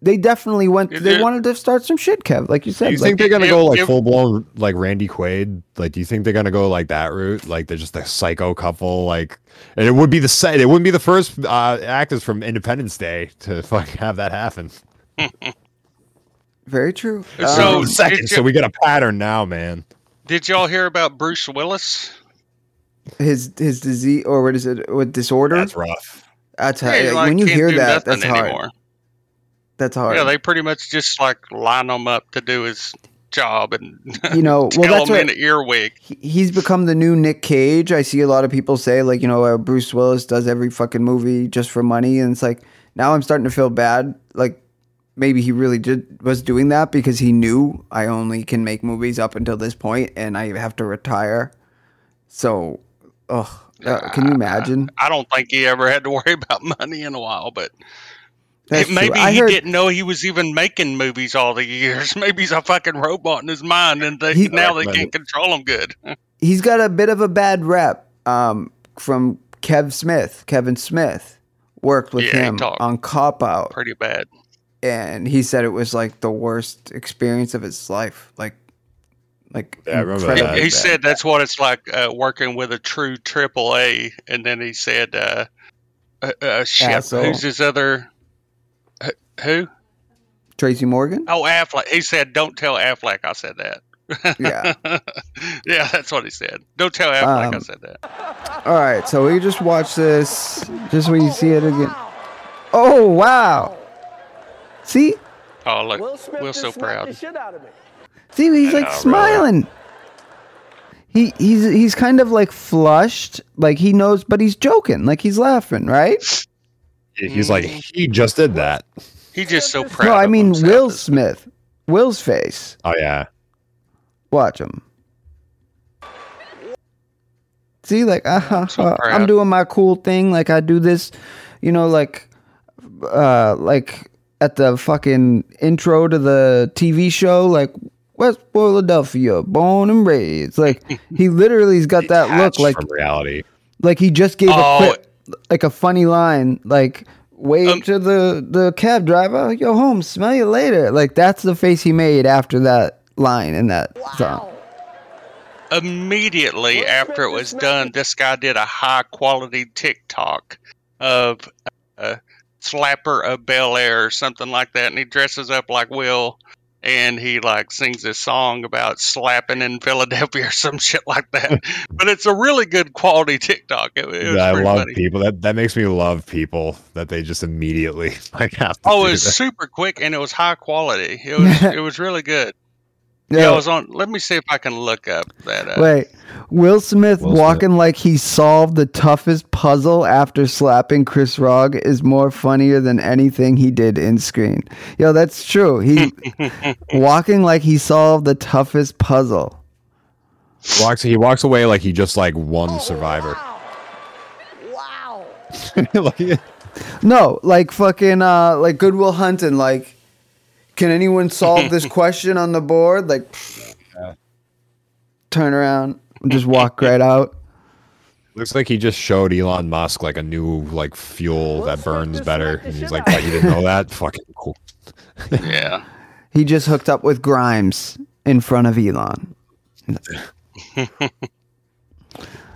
they definitely went. Is They it- wanted to start some shit, Kev. Like you said. Do you like- think they're gonna if- go like if- full blown like Randy Quaid? Like, do you think they're gonna go like that route? Like they're just a psycho couple? Like, and it would be the same. It wouldn't be the first uh, actors from Independence Day to fucking have that happen. Very true. So- Um, Second, did so we got a pattern now, man. Did y'all hear about Bruce Willis? his his disease or what is it? What disorder? That's rough. That's how, Yeah, he, like, when you hear that, nothing that's hard. anymore. That's hard. Yeah, they pretty much just like line him up to do his job and You know, well, that's him what- in an earwig. He's become the new Nick Cage. I see a lot of people say like, you know, uh, Bruce Willis does every fucking movie just for money, and it's like now I'm starting to feel bad. Like maybe he really did was doing that because he knew I only can make movies up until this point, and I have to retire. So, oh, uh, can you imagine? I don't think he ever had to worry about money in a while, but That's it, maybe true. He heard- didn't know he was even making movies all the years. Maybe he's a fucking robot in his mind, and they, He- now they can't control him good. he's got a bit of a bad rep um, from Kev Smith. Kevin Smith worked with Yeah, him on Cop Out, Pretty bad. and he said it was like the worst experience of his life. Like, like Yeah, I remember He, he bad. said that's what it's like uh, working with a true triple A, and then he said, uh, uh, uh, shit, who's his other? Wh- Who? Tracy Morgan. Oh, Affleck. He said, "Don't tell Affleck I said that." Yeah. yeah, that's what he said. Don't tell Affleck I Um, said that. All right, so we just watch this just when you see it again. Oh wow! See, Oh, look, Will's so proud. see, he's like Yeah, really. smiling. He he's he's kind of like flushed, like he knows, but he's joking, like he's laughing, right? He's like, he just did that. He's just so proud. No, I mean himself. Will Smith, Will's face. Oh yeah. Watch him. See, like uh, So uh, I'm doing my cool thing. Like I do this, you know, like, uh, like at the fucking intro to the TV show, like West Philadelphia, born and raised. Like he literally's got that look, like from reality. like he just gave Oh. a quip, like a funny line, like wave Um, to the the cab driver, yo home, smell you later. Like that's the face he made after that line in that song. immediately after it was done, this guy did a high quality TikTok of uh, Slapper of Bel Air or something like that, and he dresses up like Will. And he like sings this song about slapping in Philadelphia or some shit like that. but it's a really good quality TikTok. It, it was I love funny. people. That that makes me love people that they just immediately like have to Oh, it was that. super quick and it was high quality. It was it was really good. Yeah, Yeah. I was on. Let me see if I can look up that. Uh, Wait, Will Smith Will Smith. walking like he solved the toughest puzzle after slapping Chris Rock is more funnier than anything he did in screen. Yo, that's true. He walking like he solved the toughest puzzle. walks he walks away like he just like won Survivor. Wow. like, No, like fucking uh like Good Will Hunting, like Can anyone solve this question on the board? Like, turn around, just walk right out. Looks like he just showed Elon Musk like a new like fuel that burns better. And he's like, "What, you didn't know that? Fucking cool." Yeah. He just hooked up with Grimes in front of Elon.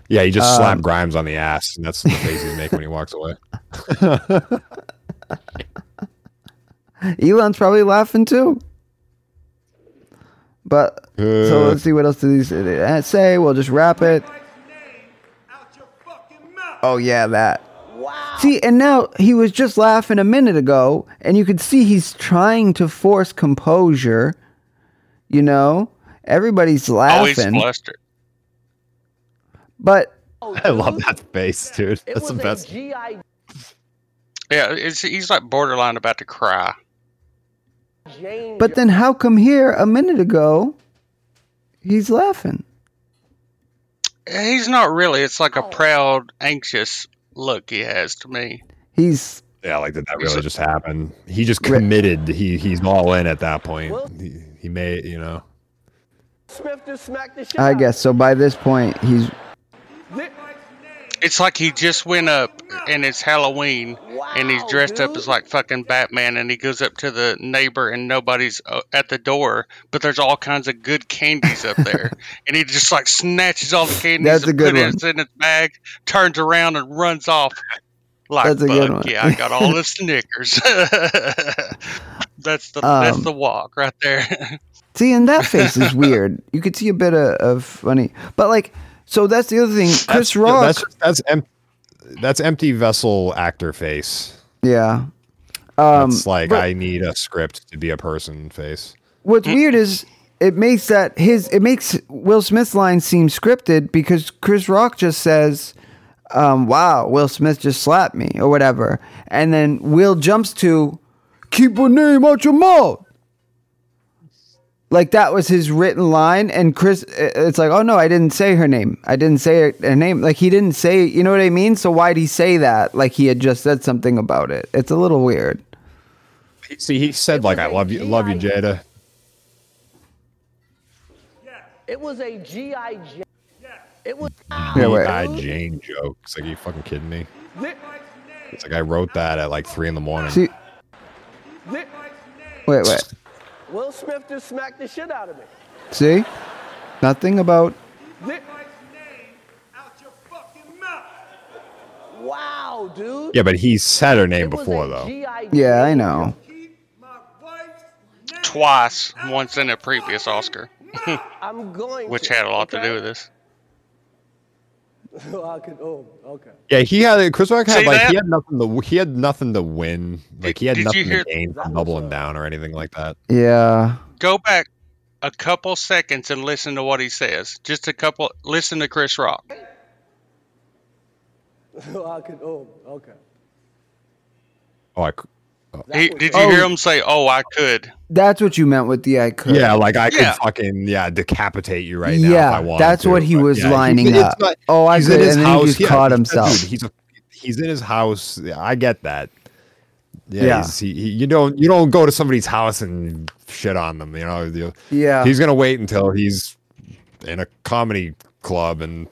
Yeah, he just Um, slapped Grimes on the ass, and that's the face he's making when he walks away. Elon's probably laughing too. But so Uh. let's see what else did he say. uh. We'll just wrap it. Oh yeah, that. Wow. See, and now he was just laughing a minute ago, and you could see he's trying to force composure. You know, everybody's laughing. Always laughing, flustered. but I love that face, dude. That's the best. Yeah, it's, he's like borderline about to cry. but then how come here a minute ago he's laughing? He's not really. It's like a oh. proud, anxious look he has to me. He's Yeah, like did that really just happen? He just committed. He he's all in at that point. He, he made you know. Smith just smacked the shit I guess so. By this point, he's It's like he just went up and it's Halloween and he's dressed up as like fucking Batman and he goes up to the neighbor and nobody's uh, at the door, but there's all kinds of good candies up there. and he just like snatches all the candies That's a and good puts it in his bag, turns around and runs off. Like, That's a good one." yeah, I got all the Snickers. that's the that's Um, the walk right there. See, and that face is weird. You could see a bit of, of funny, but like, so that's the other thing. Chris That's, Rock, That's that's em- that's empty vessel actor face. yeah. Um, It's like but I need a script to be a person face. what's weird is it makes that his it makes Will Smith's line seem scripted because Chris Rock just says, um, "Wow, Will Smith just slapped me" or whatever, and then Will jumps to, "Keep her name out your mouth." Like that was his written line, and Chris, it's like, oh no, I didn't say her name. I didn't say her name. Like he didn't say, you know what I mean? So why'd he say that? Like he had just said something about it. It's a little weird. See, he said like I love you, love you, Jada. It was a G.I. Jane. It was. Yeah, wait. G.I. Jane joke. It's like, are you fucking kidding me? It's like I wrote that at like three in the morning. See, wait, wait. Will Smith just smacked the shit out of me. See, nothing about. Wow, dude. Yeah, but he said her name before though. Yeah, I know. Twice, once in a previous Oscar, I'm going. which to, had a lot to do with this. I could. Oh, okay. Yeah, he had Chris Rock had See like he had nothing to he had nothing to win. Like he had did nothing hear- to gain from doubling uh, down or anything like that. Yeah, Go back a couple seconds and listen to what he says. Just a couple. Listen to Chris Rock. oh, I could. Oh, okay. Oh, I, c- He, did you Oh. hear him say, "Oh, I could"? that's what you meant with the I could. yeah, like I could fucking yeah decapitate you right now if I yeah, wanted that's to, what he was yeah, lining it's up. not- oh, I he's could, in his and then house. he just yeah, caught dude, himself. he's a, he's in his house. Yeah, I get that. Yeah, Yeah. he's- He, he, you don't you don't go to somebody's house and shit on them. You know, You- Yeah. He's gonna wait until he's in a comedy club and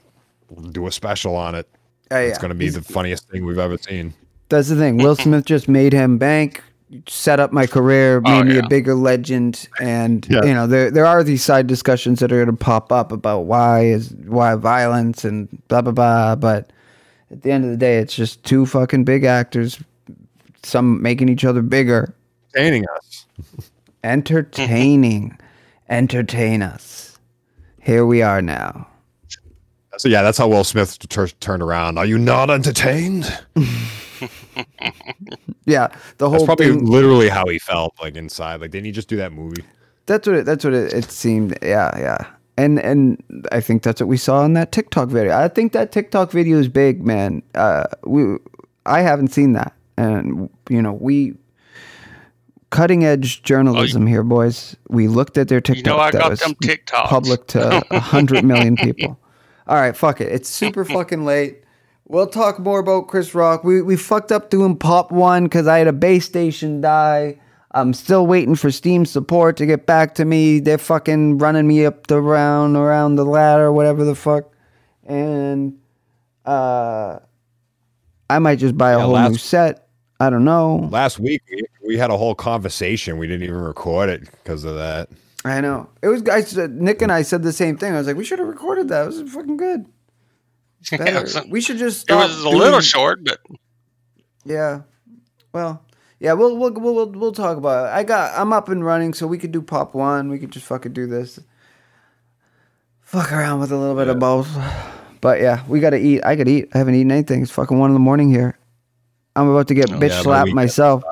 do a special on it. Uh, It's yeah. gonna be the funniest thing we've ever seen. That's the thing. Will Smith just made him bank, set up my career, oh, made Oh, me yeah. a bigger legend, and Yeah. you know there there are these side discussions that are going to pop up about why is why violence and blah blah blah. But at the end of the day, it's just two fucking big actors, some making each other bigger, Entertaining us. entertaining, entertain us. Here we are now. So yeah, that's how Will Smith tur turned around. Are you not entertained? Yeah, the whole That's probably thing. literally how he felt like inside. Like, didn't he just do that movie? That's what it, that's what it, it seemed. Yeah, yeah. And and I think that's what we saw in that TikTok video. I think that TikTok video is big, man. Uh, we I haven't seen that, and you know we cutting edge journalism here, boys. We looked at their TikTok. You know I got them TikToks. public to a hundred million people. All right, fuck it. It's super fucking late. We'll talk more about Chris Rock. We we fucked up doing Pop One because I had a base station die. I'm still waiting for Steam support to get back to me. They're fucking running me up the round around the ladder, whatever the fuck. And uh I might just buy a Yeah, whole new set. I don't know. Last week we, we had a whole conversation. We didn't even record it because of that. I know. It was guys Nick and I said the same thing. I was like, we should have recorded that. It was fucking good. Yeah, was- we should just It was a little short, but Yeah. Well, yeah, we'll we'll we'll we'll, we'll talk about it. I got I'm up and running, so we could do pop one. We could just fucking do this. Fuck around with a little bit of both. But yeah, we gotta eat. I gotta eat. I haven't eaten anything. It's fucking one in the morning here. I'm about to get Oh, bitch yeah, slapped myself.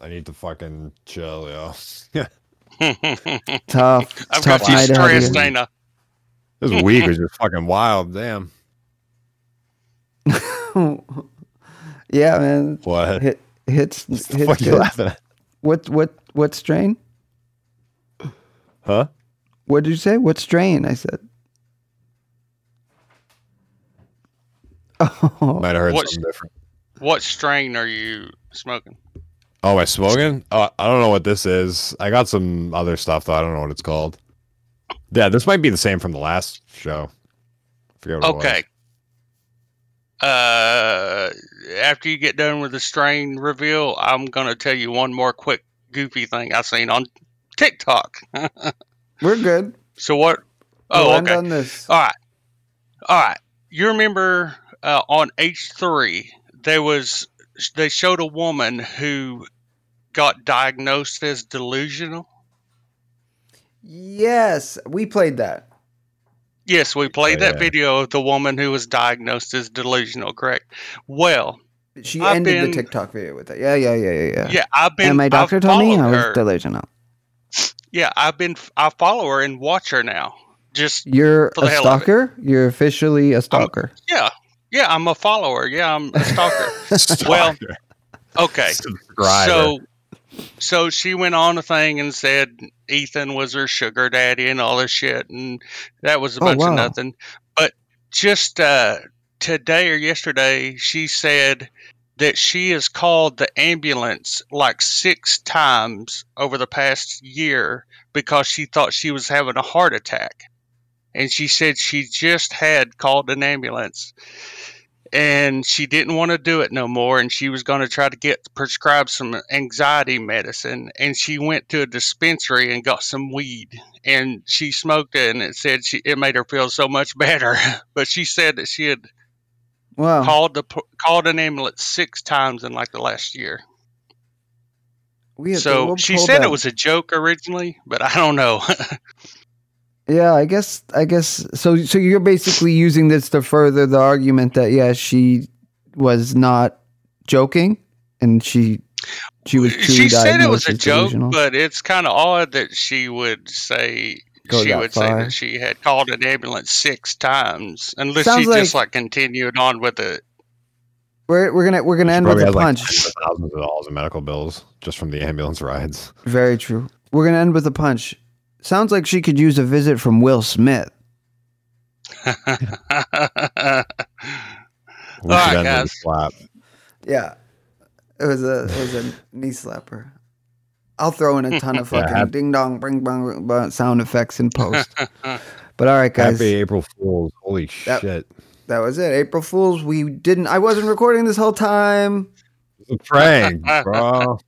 I need to fucking chill, yo. Yeah. Tough. I've tough got you night ahead of stressed, you. ain't I? This week was just fucking wild. Damn. yeah, man. What? Hit hits the hits fuck you laughing at? What what what strain? Huh? What did you say? What strain? I said. Oh, Might have heard What's- something different. what strain are you smoking? Oh, am I smoking? Uh, I don't know what this is. I got some other stuff though. I don't know what it's called. Yeah, this might be the same from the last show. Forget what it was. Okay. Uh, after you get done with the strain reveal, I'm gonna tell you one more quick goofy thing I've seen on TikTok. we're good. so what? We'll Oh, okay. on this. All right. All right. You remember uh, on H3 there was they showed a woman who got diagnosed as delusional. Yes, we played that. Yes, we played Oh, that yeah. video of the woman who was diagnosed as delusional, correct? Well, She I've ended been- the TikTok video with that. Yeah, yeah, yeah, yeah, yeah. yeah, I've been and my I've doctor told me I was her. delusional. Yeah, I've been I follow her and watch her now. Just You're For the a hell of it. stalker. You're officially a oh, stalker. yeah, yeah, I'm a follower. Yeah, I'm a stalker. well, okay. So, so she went on a thing and said Ethan was her sugar daddy and all this shit, and that was a Oh, bunch wow. of nothing. But just uh, today or yesterday, she said that she has called the ambulance like six times over the past year because she thought she was having a heart attack. And she said she just had called an ambulance and she didn't want to do it no more and she was going to try to get prescribed some anxiety medicine and she went to a dispensary and got some weed and she smoked it and it said she it made her feel so much better but she said that she had Wow. called the called an ambulance six times in like the last year so she said that. it was a joke originally but i don't know Yeah, I guess. I guess. So, so you're basically using this to further the argument that yeah, she was not joking, and she she was truly she said it was a joke but it's kind of odd that she would say Go she that would say that she had called an ambulance six times unless Sounds she just like- like continued on with it We're we're gonna we're gonna end with Probably a has like punch. thousands of dollars in medical bills just from the ambulance rides. Very true. We're gonna end with a punch. Sounds like she could use a visit from Will Smith. We All should oh, right, end with a guys. slap. Yeah, it was a it was a knee slapper. I'll throw in a ton of fucking hap- ding dong, bring bong, bong sound effects in post. But all right, guys, Happy April Fools. Holy That- shit. that was it. April Fools. We didn't. I wasn't recording this whole time. It's a prank, bro.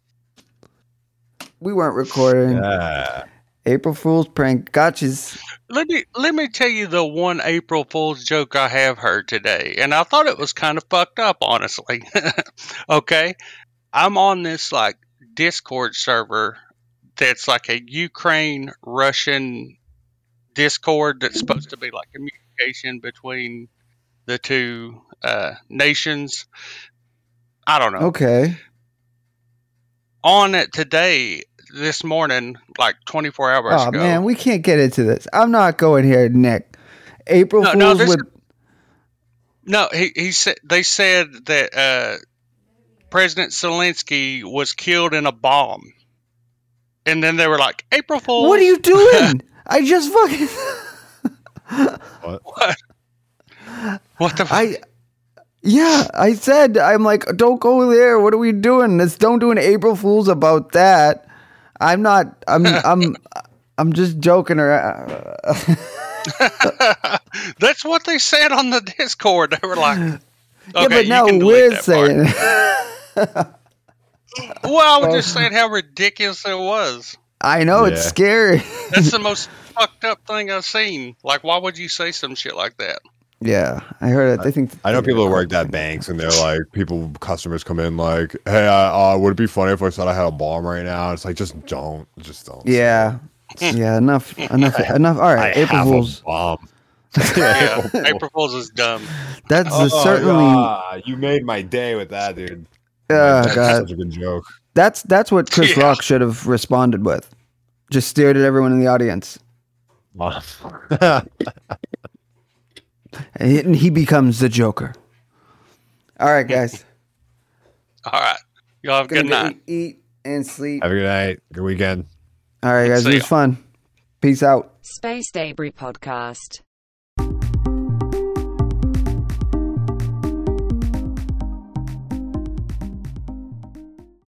We weren't recording. Yeah. April Fools prank. Gotchas. let me let me tell you the one April Fool's joke I have heard today, and I thought it was kind of fucked up, honestly. okay, I'm on this like Discord server that's like a Ukraine Russian Discord that's supposed to be like communication between the two uh, nations. I don't know. Okay. On it today, this morning, like 24 hours Oh ago. man, we can't get into this. I'm not going here, Nick. April No, Fools no, this would. No, he he said they said that uh, President Zelensky was killed in a bomb, and then they were like, "April Fools." What are you doing? I just fucking. What? What? What the? I. Yeah, I said I'm like, don't go there. What are we doing? Let's don't do an April Fools about that. I'm not. I'm. I'm. I'm just joking around. That's what they said on the Discord. They were like, okay, yeah, but you now we're saying. Well, I was just oh. saying how ridiculous it was. I know it's scary. That's the most fucked up thing I've seen. Like, why would you say some shit like that? Yeah, I heard it. I think. I know people who worked at banks and they're like, people, customers come in like, hey, uh, uh, would it be funny if I said I had a bomb right now? It's like, just don't, just don't. Yeah. Yeah. Enough. Enough. Enough. All I. April Fools. bomb. Yeah, April Fools is dumb. That's Oh, certainly. God, you made my day with that, dude. Oh, That's God. such a good joke. That's that's what Chris Yeah. Rock should have responded with. Just stared at everyone in the audience, and he, becomes the Joker. All right, guys. All right. Y'all have a good night. Eat, eat and sleep. Have a good night. Good weekend. All right, guys. See It was ya. fun. Peace out. Space Debris Podcast.